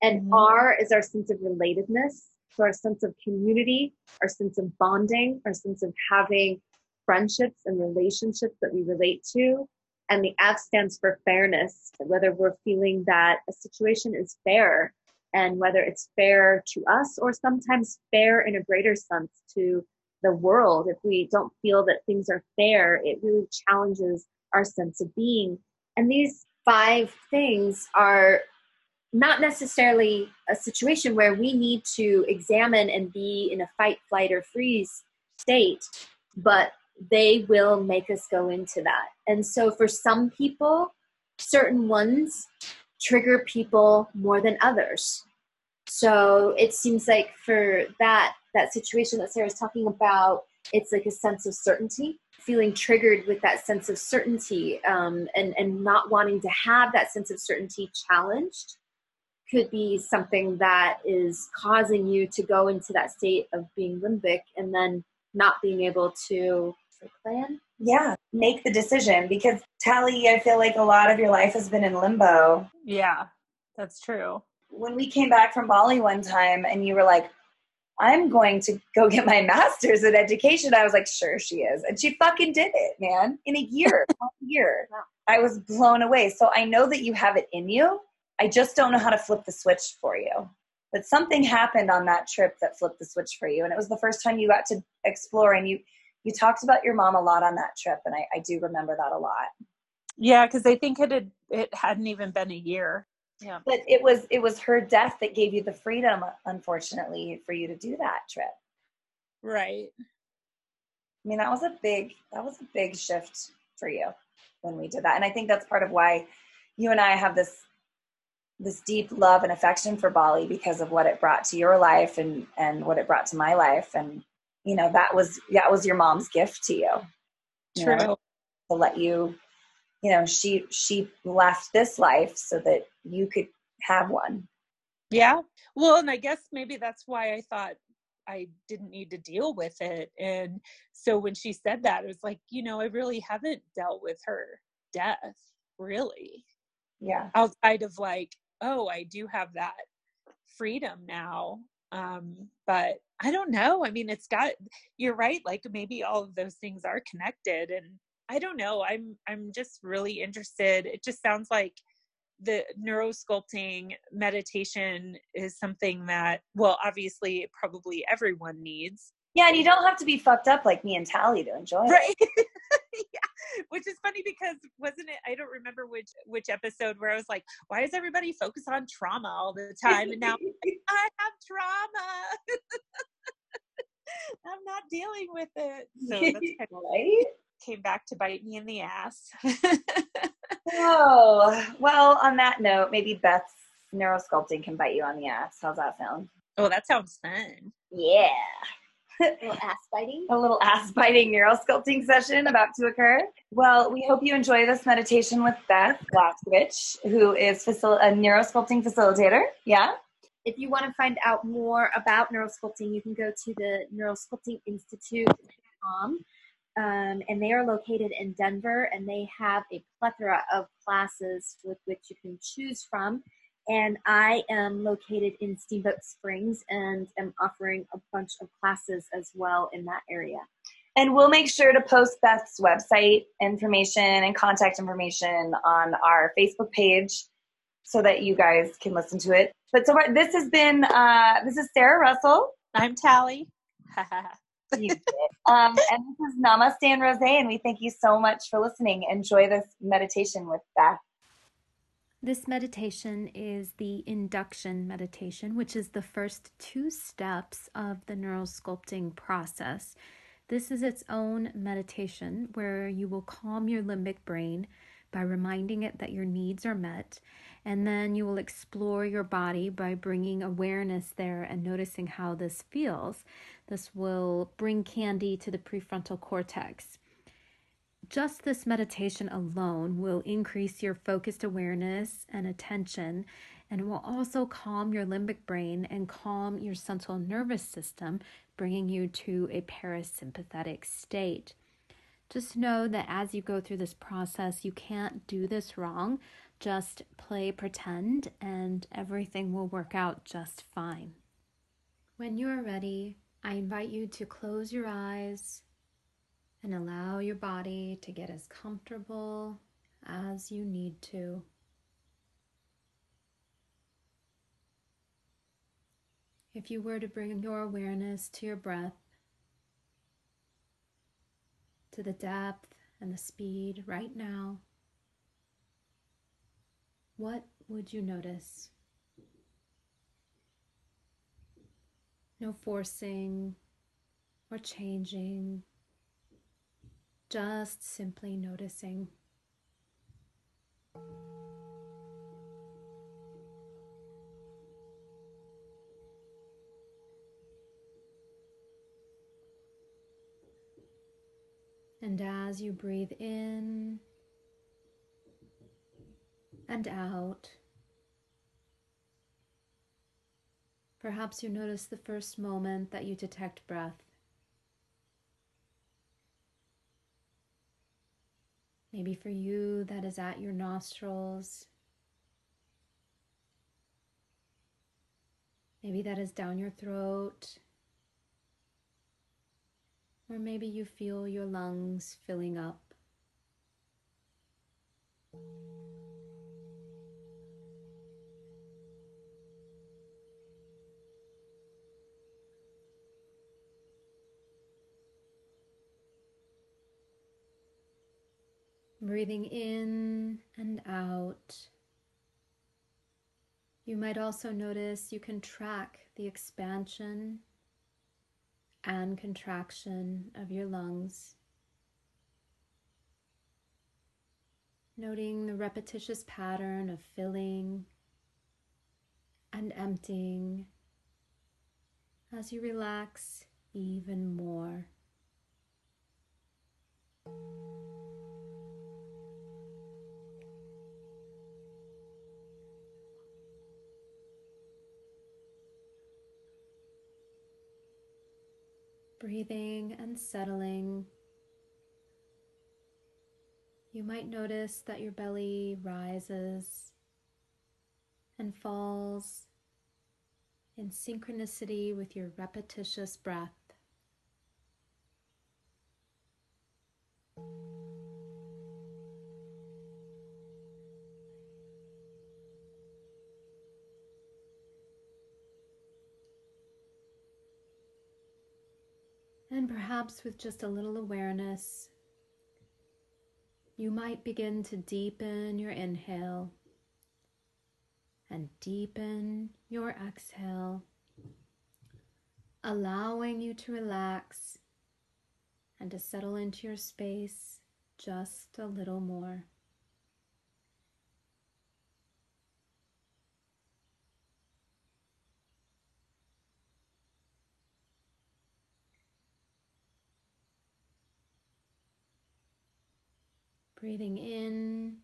And mm-hmm. R is our sense of relatedness. So our sense of community, our sense of bonding, our sense of having friendships and relationships that we relate to. And the F stands for fairness, whether we're feeling that a situation is fair and whether it's fair to us or sometimes fair in a greater sense to the world. If we don't feel that things are fair, it really challenges our sense of being. And these five things are not necessarily a situation where we need to examine and be in a fight, flight, or freeze state, but they will make us go into that. And so for some people, certain ones trigger people more than others. So it seems like for that that situation that Sarah's talking about, it's like a sense of certainty, feeling triggered with that sense of certainty, um, and and not wanting to have that sense of certainty challenged could be something that is causing you to go into that state of being limbic and then not being able to plan. Yeah, make the decision because Tally, I feel like a lot of your life has been in limbo. Yeah, that's true. When we came back from Bali one time and you were like, I'm going to go get my master's in education. I was like, sure, she is. And she fucking did it, man, in a year, a year. I was blown away. So I know that you have it in you. I just don't know how to flip the switch for you. But something happened on that trip that flipped the switch for you. And it was the first time you got to explore and you you talked about your mom a lot on that trip and I, I do remember that a lot. Yeah, because I think it had it hadn't even been a year. Yeah. But it was it was her death that gave you the freedom, unfortunately, for you to do that trip. Right. I mean, that was a big that was a big shift for you when we did that. And I think that's part of why you and I have this this deep love and affection for Bali because of what it brought to your life and and what it brought to my life and you know that was that was your mom's gift to you, you true. know, to let you you know she she left this life so that you could have one. Yeah. Well and i guess maybe that's why i thought i didn't need to deal with it. And so when she said that it was like you know i really haven't dealt with her death really. Yeah. Outside of like oh, I do have that freedom now. Um, but I don't know. I mean, it's got, you're right. Like maybe all of those things are connected and I don't know. I'm, I'm just really interested. It just sounds like the neurosculpting meditation is something that, well, obviously probably everyone needs. Yeah, and you don't have to be fucked up like me and Tally to enjoy it. Right. yeah. Which is funny because wasn't it I don't remember which which episode where I was like, why does everybody focus on trauma all the time? And now I have trauma. I'm not dealing with it. So that's kind of right? came back to bite me in the ass. oh, well, on that note, maybe Beth's neurosculpting can bite you on the ass. How's that sound? Oh, that sounds fun. Yeah a little ass biting. a little ass biting neurosculpting session about to occur. Well, we hope you enjoy this meditation with Beth Blaskowicz, who is facil- a neurosculpting facilitator. Yeah. If you want to find out more about neurosculpting, you can go to the neurosculptinginstitute.com. um, and they are located in Denver, and they have a plethora of classes with which you can choose from. And I am located in Steamboat Springs and am offering a bunch of classes as well in that area. And we'll make sure to post Beth's website information and contact information on our Facebook page so that you guys can listen to it. But so far, this has been uh, this is Sarah Russell. I'm Tally. um, and this is Namaste and Rose, and we thank you so much for listening. Enjoy this meditation with Beth. This meditation is the induction meditation, which is the first two steps of the neurosculpting process. This is its own meditation where you will calm your limbic brain by reminding it that your needs are met. And then you will explore your body by bringing awareness there and noticing how this feels. This will bring candy to the prefrontal cortex. Just this meditation alone will increase your focused awareness and attention and will also calm your limbic brain and calm your central nervous system, bringing you to a parasympathetic state. Just know that as you go through this process, you can't do this wrong. Just play pretend, and everything will work out just fine. When you are ready, I invite you to close your eyes and allow your body to get as comfortable as you need to. If you were to bring your awareness to your breath, to the depth and the speed right now, what would you notice? No forcing or changing, just simply noticing. And as you breathe in and out, perhaps you notice the first moment that you detect breath. Maybe for you, that is at your nostrils. Maybe that is down your throat. Or maybe you feel your lungs filling up. Breathing in and out. You might also notice you can track the expansion and contraction of your lungs. Noting the repetitious pattern of filling and emptying as you relax even more. Breathing and settling. You might notice that your belly rises and falls in synchronicity with your repetitious breath. Perhaps with just a little awareness, you might begin to deepen your inhale and deepen your exhale, allowing you to relax and to settle into your space just a little more. Breathing in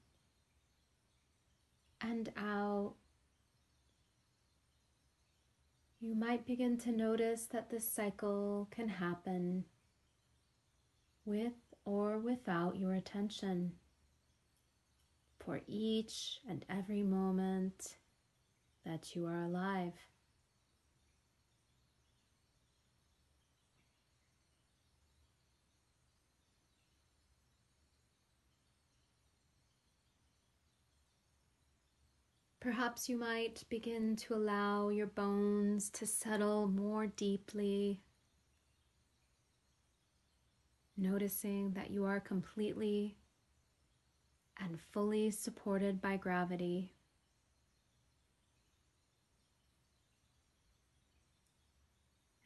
and out. You might begin to notice that this cycle can happen with or without your attention for each and every moment that you are alive. Perhaps you might begin to allow your bones to settle more deeply, noticing that you are completely and fully supported by gravity.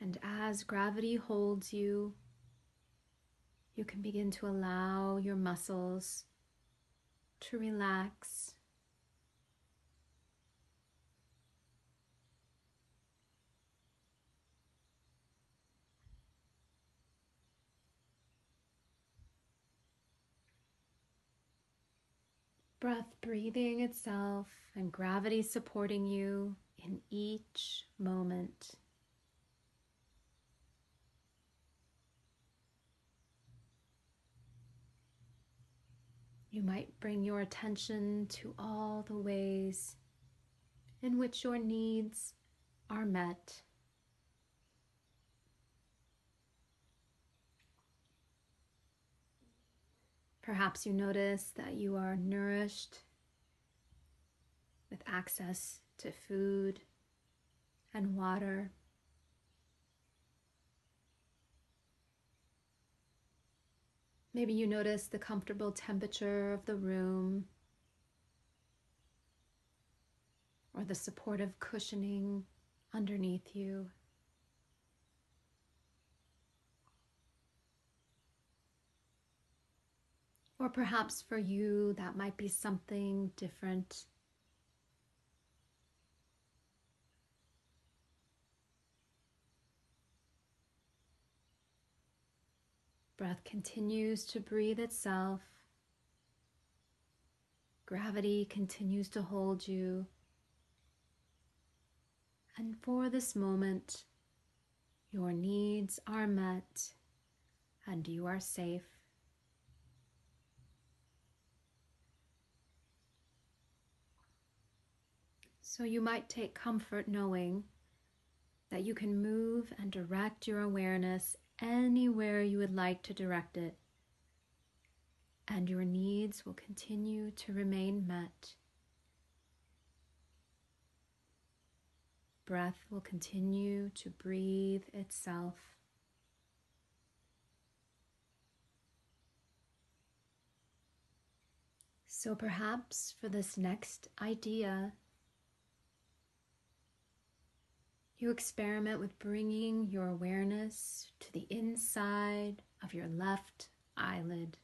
And as gravity holds you, you can begin to allow your muscles to relax. Breath breathing itself and gravity supporting you in each moment. You might bring your attention to all the ways in which your needs are met. Perhaps you notice that you are nourished with access to food and water. Maybe you notice the comfortable temperature of the room or the supportive cushioning underneath you. Or perhaps for you, that might be something different. Breath continues to breathe itself. Gravity continues to hold you. And for this moment, your needs are met and you are safe. So you might take comfort knowing that you can move and direct your awareness anywhere you would like to direct it, and your needs will continue to remain met. Breath will continue to breathe itself. So perhaps for this next idea, You experiment with bringing your awareness to the inside of your left eyelid.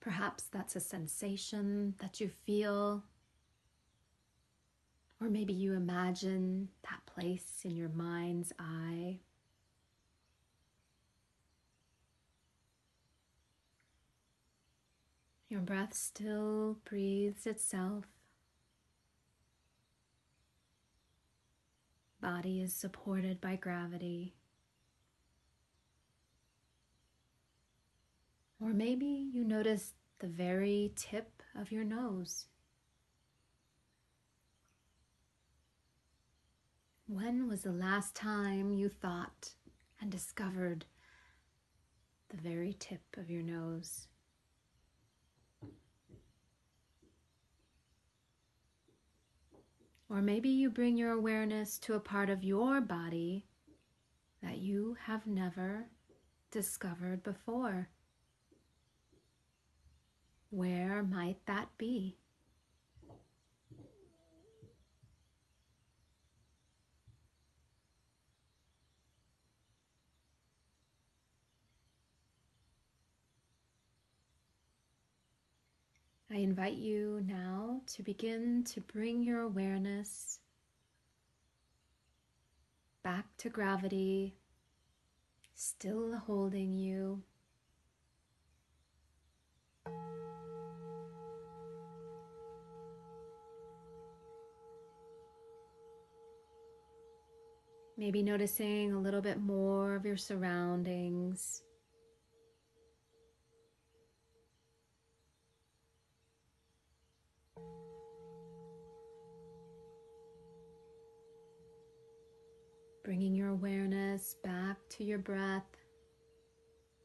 Perhaps that's a sensation that you feel, or maybe you imagine that place in your mind's eye. Your breath still breathes itself body is supported by gravity. Or maybe you notice the very tip of your nose. When was the last time you thought and discovered the very tip of your nose? Or maybe you bring your awareness to a part of your body that you have never discovered before. Where might that be? I invite you now to begin to bring your awareness back to gravity, still holding you. Maybe noticing a little bit more of your surroundings. Bringing your awareness back to your breath,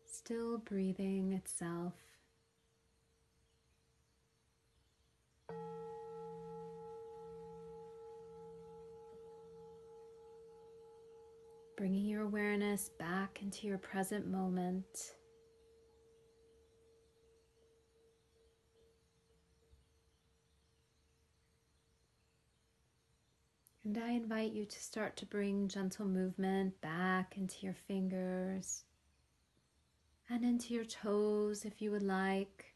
still breathing itself. Bringing your awareness back into your present moment. And I invite you to start to bring gentle movement back into your fingers and into your toes if you would like.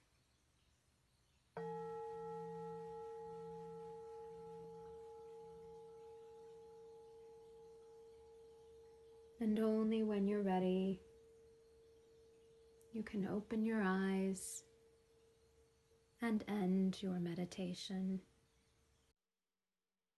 And only when you're ready, you can open your eyes and end your meditation.